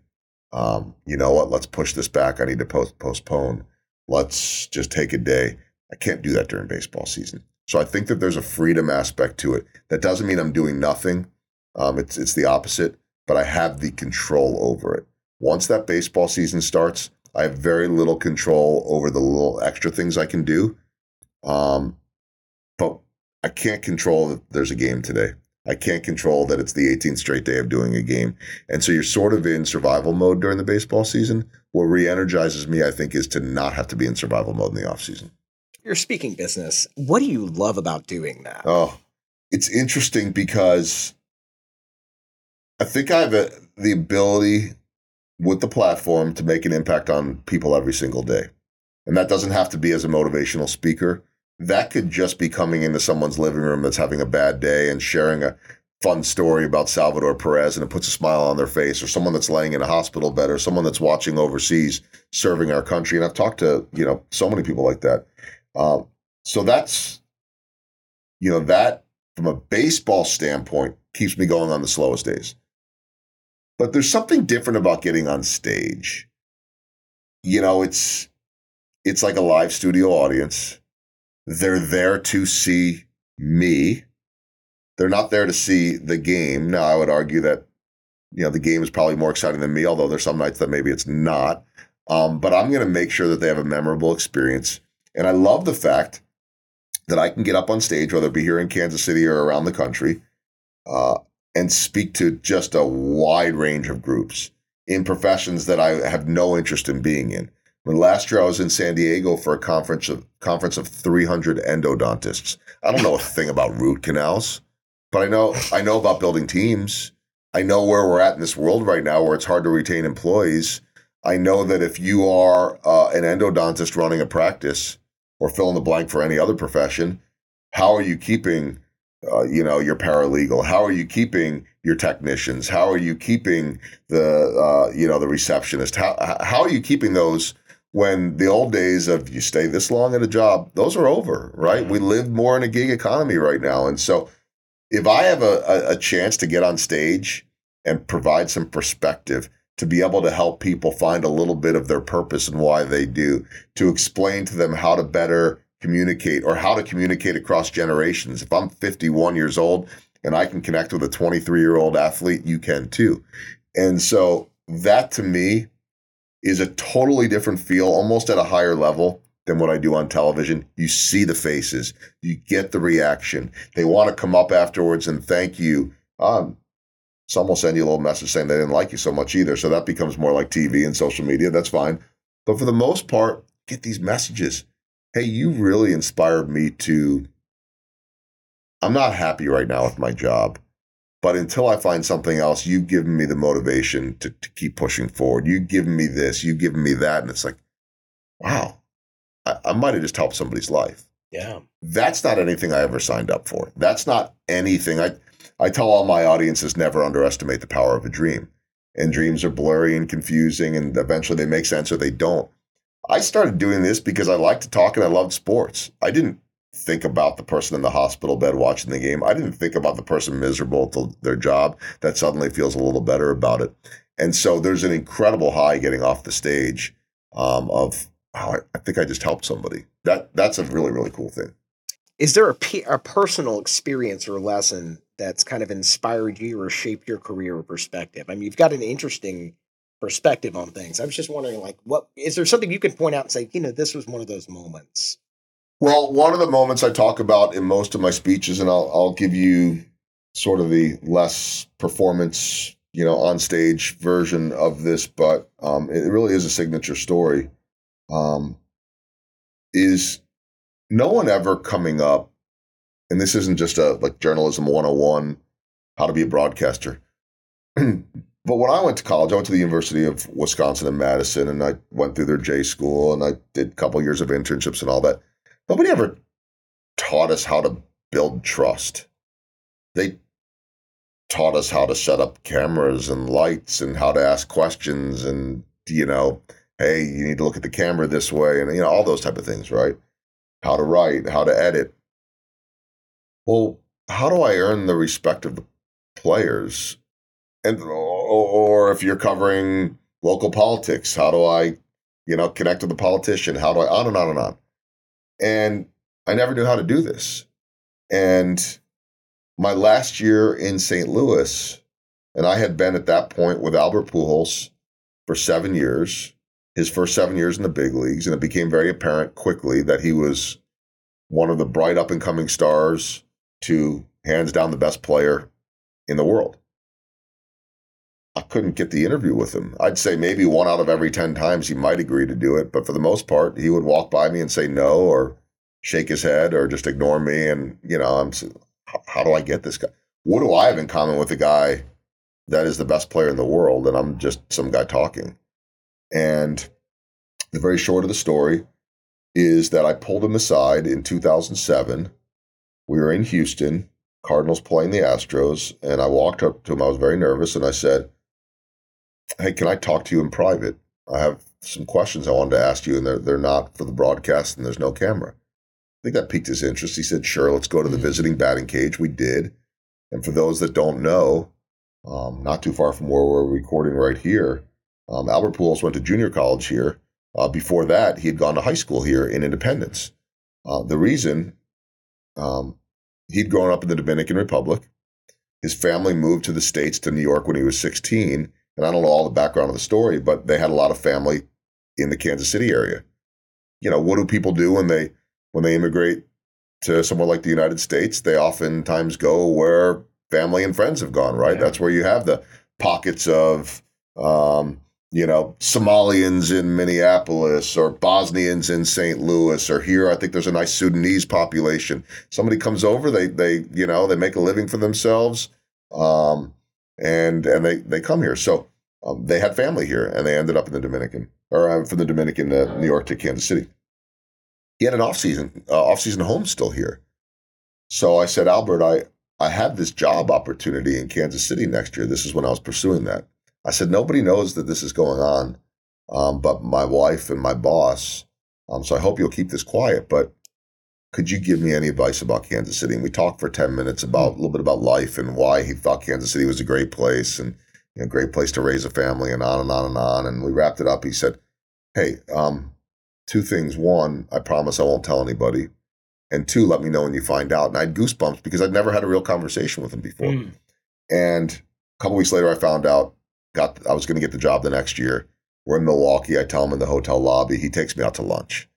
Um, you know what? Let's push this back. I need to post- postpone. Let's just take a day. I can't do that during baseball season. So I think that there's a freedom aspect to it. That doesn't mean I'm doing nothing. Um, it's it's the opposite, but I have the control over it. Once that baseball season starts, I have very little control over the little extra things I can do. Um, but I can't control that there's a game today. I can't control that it's the 18th straight day of doing a game. And so you're sort of in survival mode during the baseball season. What re energizes me, I think, is to not have to be in survival mode in the off season. You're speaking business. What do you love about doing that? Oh, it's interesting because I think I have a, the ability with the platform to make an impact on people every single day. And that doesn't have to be as a motivational speaker. That could just be coming into someone's living room that's having a bad day and sharing a fun story about Salvador Perez and it puts a smile on their face, or someone that's laying in a hospital bed, or someone that's watching overseas serving our country. And I've talked to, you know, so many people like that. Um, so that's, you know, that from a baseball standpoint keeps me going on the slowest days. But there's something different about getting on stage. You know, it's it's like a live studio audience. They're there to see me. They're not there to see the game. Now, I would argue that you know the game is probably more exciting than me, although there's some nights that maybe it's not. Um, but I'm going to make sure that they have a memorable experience. And I love the fact that I can get up on stage, whether it be here in Kansas City or around the country, uh, and speak to just a wide range of groups in professions that I have no interest in being in. When last year I was in San Diego for a conference of conference of 300 endodontists. I don't know a thing about root canals, but I know I know about building teams. I know where we're at in this world right now, where it's hard to retain employees. I know that if you are uh, an endodontist running a practice or fill in the blank for any other profession, how are you keeping uh, you know your paralegal? How are you keeping your technicians? How are you keeping the uh, you know the receptionist? How how are you keeping those when the old days of you stay this long at a job those are over right? We live more in a gig economy right now. And so if i have a, a, a chance to get on stage and provide some perspective to be able to help people find a little bit of their purpose and why they do to explain to them how to better communicate or how to communicate across generations. If I'm 51 years old and I can connect with a 23 year old athlete, you can too. And so that to me is a totally different feel, almost at a higher level than what I do on television. You see the faces, you get the reaction. They want to come up afterwards and thank you. Um, some will send you a little message saying they didn't like you so much either. So that becomes more like TV and social media. That's fine. But for the most part, get these messages hey, you really inspired me to. I'm not happy right now with my job, but until I find something else, you've given me the motivation to, to keep pushing forward. You've given me this, you've given me that. And it's like, wow, I, I might have just helped somebody's life. Yeah. That's not anything I ever signed up for. That's not anything. I, I tell all my audiences never underestimate the power of a dream. And dreams are blurry and confusing, and eventually they make sense or they don't. I started doing this because I like to talk and I loved sports. I didn't think about the person in the hospital bed watching the game. I didn't think about the person miserable at their job that suddenly feels a little better about it. And so there's an incredible high getting off the stage um, of, oh, I, I think I just helped somebody. That that's a really really cool thing. Is there a, a personal experience or lesson that's kind of inspired you or shaped your career or perspective? I mean, you've got an interesting perspective on things. I was just wondering, like, what is there something you can point out and say, you know, this was one of those moments? Well, one of the moments I talk about in most of my speeches, and I'll, I'll give you sort of the less performance, you know, on stage version of this, but um, it really is a signature story. Um, is no one ever coming up, and this isn't just a like journalism 101, how to be a broadcaster. But when I went to college, I went to the University of Wisconsin in Madison, and I went through their J school, and I did a couple years of internships and all that. Nobody ever taught us how to build trust. They taught us how to set up cameras and lights and how to ask questions and you know, hey, you need to look at the camera this way, and you know all those type of things, right? How to write, how to edit. Well, how do I earn the respect of the players and or if you're covering local politics, how do I, you know, connect with the politician? How do I on and on and on? And I never knew how to do this. And my last year in St. Louis, and I had been at that point with Albert Pujols for seven years, his first seven years in the big leagues, and it became very apparent quickly that he was one of the bright up and coming stars to hands down the best player in the world. I couldn't get the interview with him. I'd say maybe one out of every 10 times he might agree to do it, but for the most part, he would walk by me and say no or shake his head or just ignore me. And, you know, I'm, how, how do I get this guy? What do I have in common with a guy that is the best player in the world? And I'm just some guy talking. And the very short of the story is that I pulled him aside in 2007. We were in Houston, Cardinals playing the Astros, and I walked up to him. I was very nervous, and I said, hey, can I talk to you in private? I have some questions I wanted to ask you, and they're they're not for the broadcast, and there's no camera. I think that piqued his interest. He said, "Sure, let's go to the mm-hmm. visiting batting cage." We did, and for those that don't know, um, not too far from where we're recording right here, um, Albert Pujols went to junior college here. Uh, before that, he had gone to high school here in Independence. Uh, the reason um, he'd grown up in the Dominican Republic, his family moved to the states to New York when he was 16 and I don't know all the background of the story, but they had a lot of family in the Kansas City area. You know, what do people do when they when they immigrate to somewhere like the United States? They oftentimes go where family and friends have gone. Right, Yeah. that's where you have the pockets of. Um, you know, Somalians in Minneapolis or Bosnians in St. Louis or here. I think there's a nice Sudanese population. Somebody comes over, they they you know they make a living for themselves, um, and and they they come here. So um, they had family here, and they ended up in the Dominican or uh, from the Dominican, uh, New York to Kansas City. He had an off season uh, off season home still here. So I said, Albert, I I have this job opportunity in Kansas City next year. This is when I was pursuing that. I said, nobody knows that this is going on, um, but my wife and my boss. Um, so I hope you'll keep this quiet. But could you give me any advice about Kansas City? And we talked for ten minutes about a little bit about life and why he thought Kansas City was a great place and you know, a great place to raise a family and on and on and on. And we wrapped it up. He said, "Hey, um, two things. One, I promise I won't tell anybody." And two, let me know when you find out. And I had goosebumps because I'd never had a real conversation with him before. Mm. And a couple weeks later, I found out got I was going to get the job the next year. We're in Milwaukee. I tell him in the hotel lobby. He takes me out to lunch.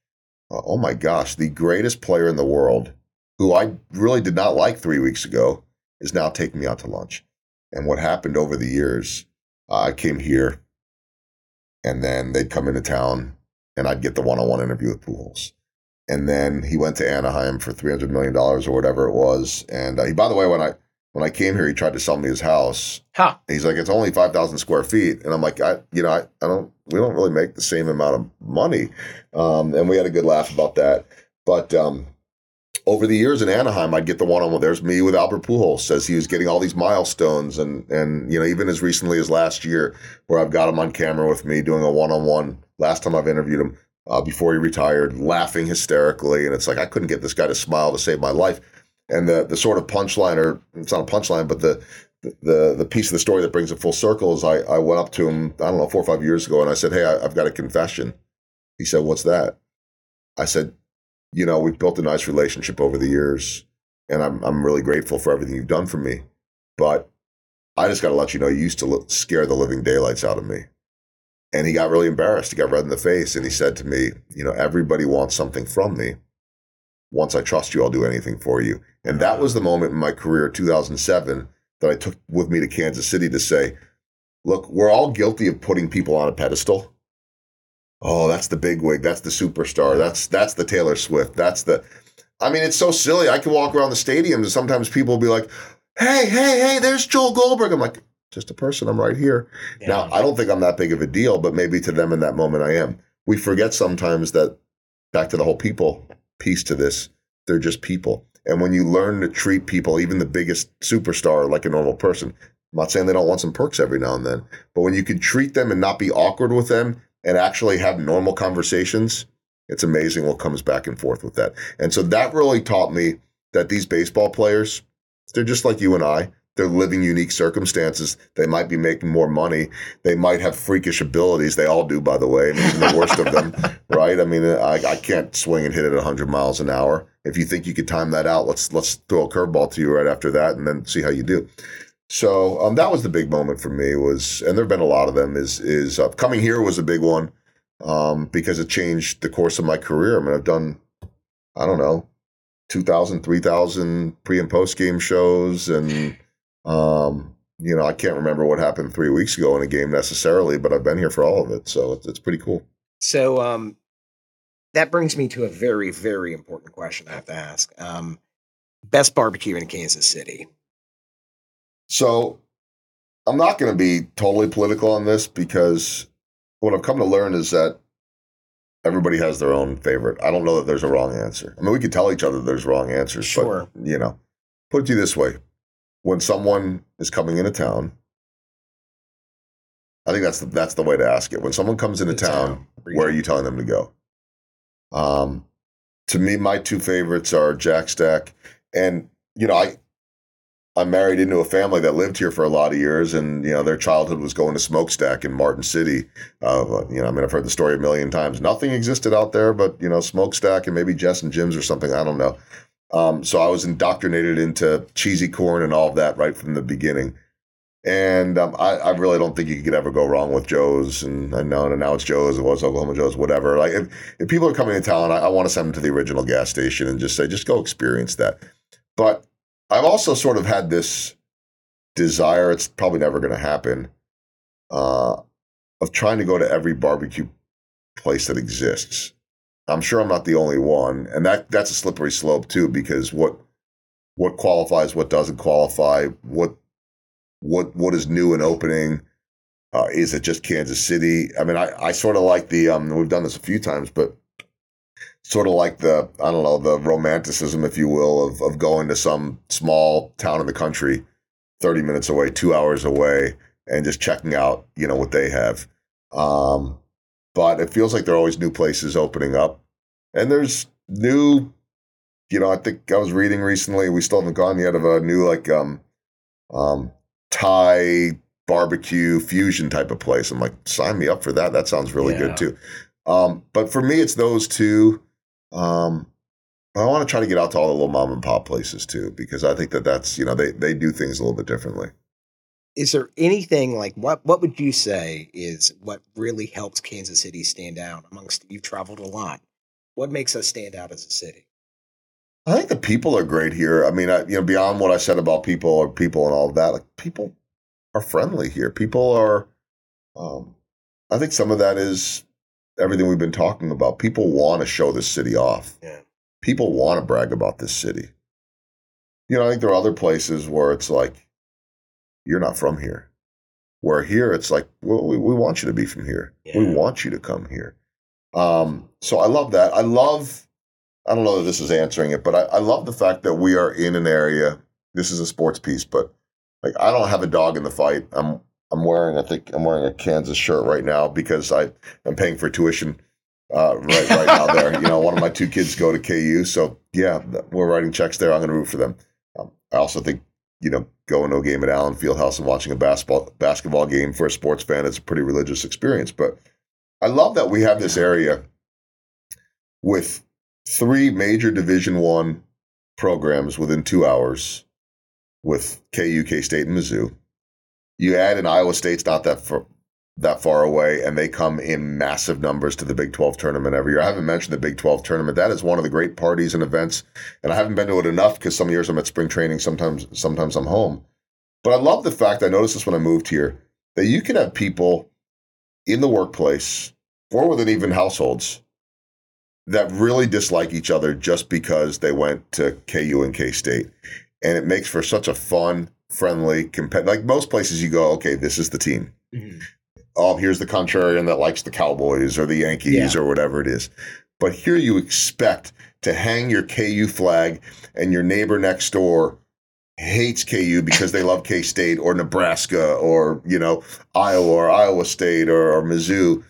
Uh, oh my gosh, the greatest player in the world, who I really did not like three weeks ago, is now taking me out to lunch. And what happened over the years, I came here, and then they'd come into town, and I'd get the one-on-one interview with Pujols. And then he went to Anaheim for three hundred million dollars or whatever it was. And uh, he, by the way, when I when I came here, he tried to sell me his house. Huh. He's like, it's only five thousand square feet, and I'm like, I, you know, I, I don't, we don't really make the same amount of money, um, and we had a good laugh about that. But um, over the years in Anaheim, I'd get the one on one. There's me with Albert Pujols says he was getting all these milestones, and and you know, even as recently as last year, where I've got him on camera with me doing a one on one. Last time I've interviewed him uh, before he retired, laughing hysterically, and it's like I couldn't get this guy to smile to save my life. And the the sort of punchline, or it's not a punchline, but the the the piece of the story that brings it full circle is I, I went up to him I don't know four or five years ago and I said hey I, I've got a confession. He said what's that? I said you know we've built a nice relationship over the years and I'm I'm really grateful for everything you've done for me, but I just got to let you know you used to li- scare the living daylights out of me. And he got really embarrassed. He got red in the face and he said to me, you know everybody wants something from me. Once I trust you, I'll do anything for you. And that was the moment in my career, 2007 that I took with me to Kansas City to say, look, we're all guilty of putting people on a pedestal. Oh, that's the big wig. That's the superstar. That's that's the Taylor Swift. That's the. I mean, it's so silly. I can walk around the stadiums and sometimes people will be like, "Hey, hey, hey, there's Joel Goldberg." I'm like, just a person. I'm right here. Yeah. Now, I don't think I'm that big of a deal, but maybe to them in that moment I am. We forget sometimes that back to the whole people piece to this, they're just people. And when you learn to treat people, even the biggest superstar, like a normal person, I'm not saying they don't want some perks every now and then, but when you can treat them and not be awkward with them and actually have normal conversations, it's amazing what comes back and forth with that. And so that really taught me that these baseball players, they're just like you and I. They're living unique circumstances. They might be making more money. They might have freakish abilities. They all do, by the way. I mean, even the worst of them, right? I mean, I, I can't swing and hit it at 100 miles an hour. If you think you could time that out, let's let's throw a curveball to you right after that, and then see how you do. So um, that was the big moment for me. Was and there've been a lot of them. Is is uh, coming here was a big one um, because it changed the course of my career. I mean, I've done I don't know 2,000, 3,000 pre and post game shows, and um, you know I can't remember what happened three weeks ago in a game necessarily, but I've been here for all of it, so it's, it's pretty cool. So um, that brings me to a very, very important question I have to ask. Um, best barbecue in Kansas City. So I'm not going to be totally political on this because what I've come to learn is that everybody has their own favorite. I don't know that there's a wrong answer. I mean, we could tell each other there's wrong answers, Sure. but you know, put it to you this way: when someone is coming into town, I think that's the, that's the way to ask it. When someone comes into The town, where are you telling them to go? Um, to me, my two favorites are Jack Stack, and you know, I I'm married into a family that lived here for a lot of years, and you know, their childhood was going to Smokestack in Martin City. Uh, you know, I mean, I've heard the story a million times. Nothing existed out there, but you know, Smokestack and maybe Jess and Jim's or something. I don't know. Um, so I was indoctrinated into cheesy corn and all of that right from the beginning. And um, I, I really don't think you could ever go wrong with Joe's. And I know, and now it's Joe's, it was Oklahoma Joe's, whatever. Like, if, if people are coming to town, I, I want to send them to the original gas station and just say, just go experience that. But I've also sort of had this desire. It's probably never going to happen. Uh, of trying to go to every barbecue place that exists. I'm sure I'm not the only one, and that that's a slippery slope too because what what qualifies, what doesn't qualify, what what what is new and opening. Uh, is it just Kansas City? I mean, I, I sort of like the um, we've done this a few times, but sort of like the I don't know the romanticism, if you will, of of going to some small town in the country, thirty minutes away, two hours away, and just checking out you know what they have. Um, but it feels like there are always new places opening up, and there's new. You know, I think I was reading recently. We still haven't gone yet of a new like um, um, Thai barbecue fusion type of place. I'm like, sign me up for that. That sounds really yeah. good too. Um, but for me, it's those two. Um, I want to try to get out to all the little mom and pop places too, because I think that that's you know they they do things a little bit differently is there anything like what what would you say is what really helps Kansas City stand out amongst you've traveled a lot? What makes us stand out as a city? I think the people are great here. I mean, I, you know, beyond what I said about people or people and all of that, like people are friendly here. People are. Um, I think some of that is everything we've been talking about. People want to show this city off. Yeah. People want to brag about this city. You know, I think there are other places where it's like you're not from here. Where here, it's like, well, we, we want you to be from here. Yeah. We want you to come here. Um, so I love that. I love, I don't know that this is answering it, but I, I love the fact that we are in an area. This is a sports piece, but like I don't have a dog in the fight. I'm I'm wearing I think I'm wearing a Kansas shirt right now because I am paying for tuition uh, right right now. There, you know, one of my two kids go to KU, so yeah, we're writing checks there. I'm going to root for them. Um, I also think you know, going to a game at Allen Fieldhouse and watching a basketball basketball game for a sports fan, it's a pretty religious experience. But I love that we have this area with three major Division One programs within two hours, with KU, K State, and Mizzou. You add in Iowa State's not that far, that far away, and they come in massive numbers to the Big 12 tournament every year. I haven't mentioned the Big 12 tournament. That is one of the great parties and events, and I haven't been to it enough because some years I'm at spring training, sometimes sometimes I'm home. But I love the fact I noticed this when I moved here that you can have people in the workplace or within even households that really dislike each other just because they went to KU and K State, and it makes for such a fun, friendly, competitive. Like most places, you go, okay, this is the team. Mm-hmm oh, here's the contrarian that likes the Cowboys or the Yankees yeah. or whatever it is. But here you expect to hang your KU flag and your neighbor next door hates KU because they love K State or Nebraska or, you know, Iowa or Iowa State or, or Mizzou.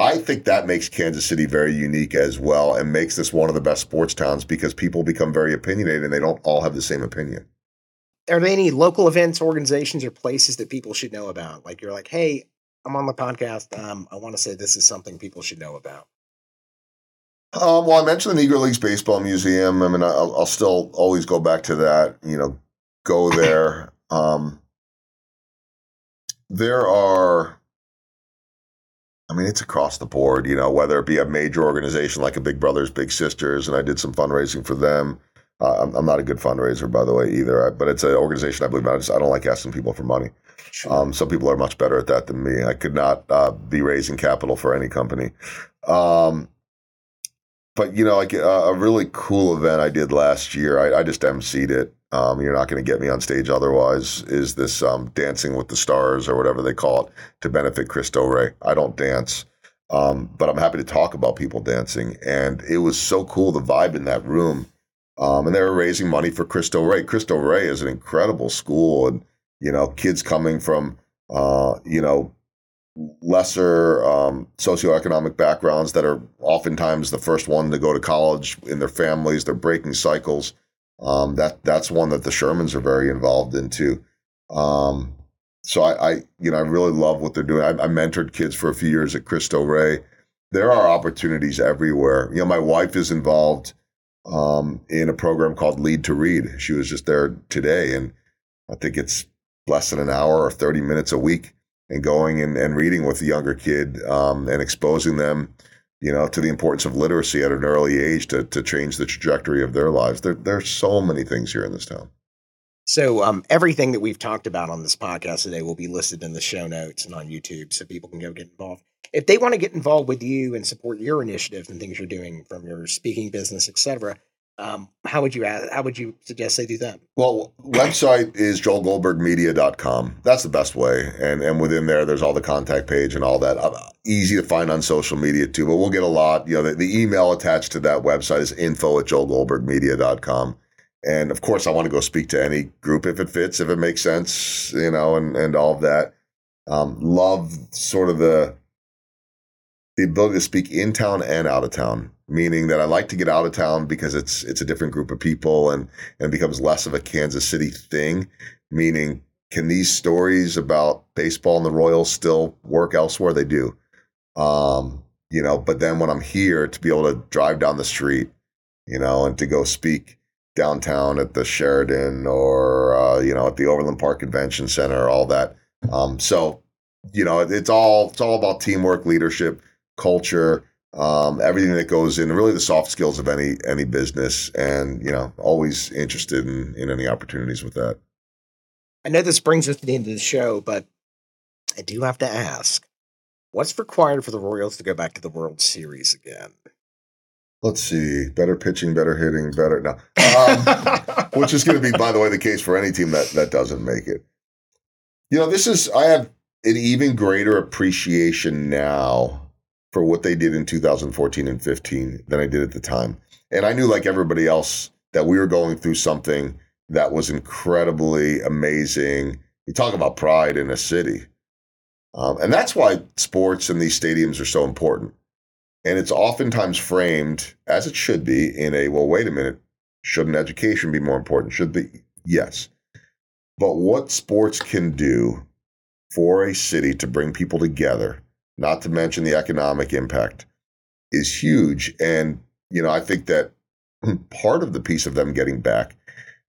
I think that makes Kansas City very unique as well and makes this one of the best sports towns because people become very opinionated and they don't all have the same opinion. Are there any local events, organizations, or places that people should know about? Like you're like, hey, I'm on the podcast. Um, I want to say this is something people should know about. Um, well, I mentioned the Negro Leagues Baseball Museum. I mean, I'll, I'll still always go back to that. You know, go there. Um, there are, I mean, it's across the board. You know, whether it be a major organization like a Big Brothers Big Sisters, and I did some fundraising for them. Uh, I'm, I'm, not a good fundraiser, by the way, either. But it's an organization I believe in. I, just, I don't like asking people for money. Sure. Um, some people are much better at that than me. I could not uh, be raising capital for any company. Um, but you know, like a, uh, a, really cool event I did last year. I, I just emceed it. Um, you're not going to get me on stage otherwise. Is this um, Dancing with the Stars or whatever they call it to benefit Cristo Rey? I don't dance, um, but I'm happy to talk about people dancing. And it was so cool the vibe in that room. Um, and they were raising money for Cristo Rey. Cristo Rey is an incredible school, and you know, kids coming from, uh, you know, lesser um, socioeconomic backgrounds that are oftentimes the first one to go to college in their families. They're breaking cycles. Um, that that's one that the Shermans are very involved into. Um, so I, I, you know, I really love what they're doing. I, I mentored kids for a few years at Cristo Rey. There are opportunities everywhere. You know, my wife is involved um, in a program called Lead to Read. She was just there today, and I think it's less than an hour or 30 minutes a week and going and, and reading with a younger kid um, and exposing them, you know, to the importance of literacy at an early age to, to change the trajectory of their lives. There, there's so many things here in this town. So um, everything that we've talked about on this podcast today will be listed in the show notes and on YouTube, so people can go get involved. If they want to get involved with you and support your initiatives and things you're doing from your speaking business, etc., um, how would you how would you suggest they do that? Well, website is joelgoldbergmedia.com. That's the best way. And and within there, there's all the contact page and all that. Uh, easy to find on social media too, but we'll get a lot. You know, the, the email attached to that website is info at joelgoldbergmedia.com. And of course, I want to go speak to any group if it fits, if it makes sense, you know, and, and all of that. Um, love sort of the the ability to speak in town and out of town, meaning that I like to get out of town because it's it's a different group of people and and becomes less of a Kansas City thing. Meaning, can these stories about baseball and the Royals still work elsewhere? They do. Um, you know, but then when I'm here to be able to drive down the street, you know, and to go speak downtown at the Sheraton or uh, you know at the Overland Park Convention Center, all that. Um, so you know, it's all it's all about teamwork, leadership culture, um, everything that goes in, really the soft skills of any any business, and you know, always interested in in any opportunities with that. I know this brings us to the end of the show, but I do have to ask, what's required for the Royals to go back to the World Series again? Let's see, better pitching, better hitting, better now, um, which is going to be, by the way, the case for any team that that doesn't make it. You know, this is I have an even greater appreciation now for what they did in 2014 and 15 than I did at the time. And I knew, like everybody else, that we were going through something that was incredibly amazing. You talk about pride in a city. Um, and that's why sports and these stadiums are so important. And it's oftentimes framed, as it should be, in a well, wait a minute, shouldn't education be more important? Should be? Yes. But what sports can do for a city to bring people together not to mention the economic impact, is huge. And, you know, I think that part of the piece of them getting back,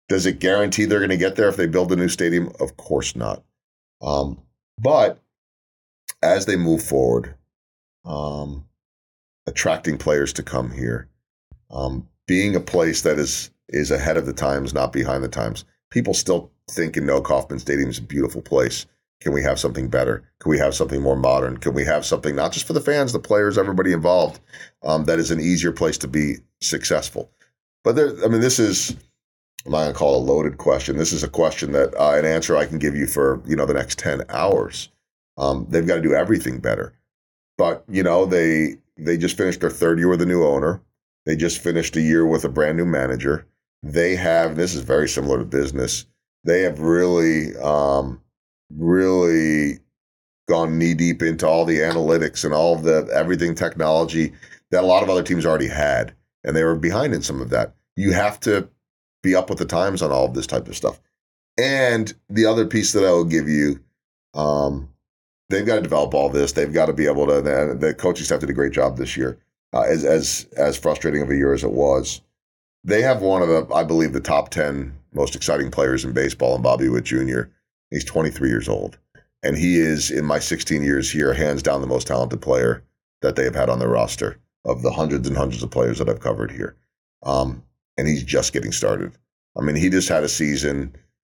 does it guarantee they're going to get there if they build a new stadium? Of course not. Um, but as they move forward, um, attracting players to come here, um, being a place that is is ahead of the times, not behind the times. People still think and know Kauffman Stadium is a beautiful place. Can we have something better? Can we have something more modern? Can we have something not just for the fans, the players, everybody involved, um, that is an easier place to be successful? But there, I mean, this is I'm not to call it a loaded question. This is a question that uh, an answer I can give you for you know the next ten hours. Um, they've got to do everything better, but you know they they just finished their third year with a new owner. They just finished a year with a brand new manager. They have this is very similar to business. They have really um, really gone knee deep into all the analytics and all the everything technology that a lot of other teams already had, and they were behind in some of that. You have to be up with the times on all of this type of stuff. And the other piece that I will give you, um, they've got to develop all this. They've got to be able to. The, the coaching staff did a great job this year. Uh, as as as frustrating of a year as it was, they have one of the, I believe, the top ten most exciting players in baseball, and Bobby Witt Jr. He's 23 years old. And he is, in my 16 years here, hands down the most talented player that they have had on their roster of the hundreds and hundreds of players that I've covered here. Um, and he's just getting started. I mean, he just had a season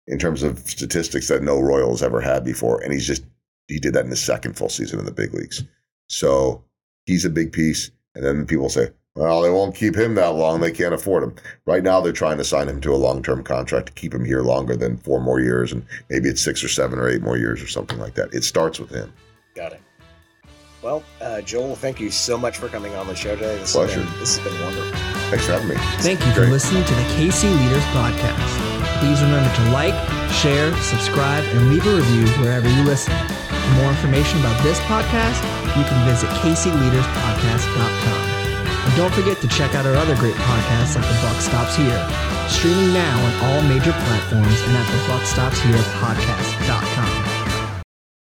in terms of statistics that no Royals ever had before. And he's just, he did that in his second full season in the big leagues. So he's a big piece. And then people say, well, they won't keep him that long. They can't afford him. Right now, they're trying to sign him to a long term contract to keep him here longer than four more years. And maybe it's six or seven or eight more years or something like that. It starts with him. Got it. Well, uh, Joel, thank you so much for coming on the show today. This Pleasure. Has been, this has been wonderful. Thanks for having me. Thank you for Great. listening to the KC Leaders Podcast. Please remember to like, share, subscribe, and leave a review wherever you listen. For more information about this podcast, you can visit kcleaderspodcast.com. Don't forget to check out our other great podcasts like The Buck Stops Here, streaming now on all major platforms and at thebuckstopsherepodcast.com.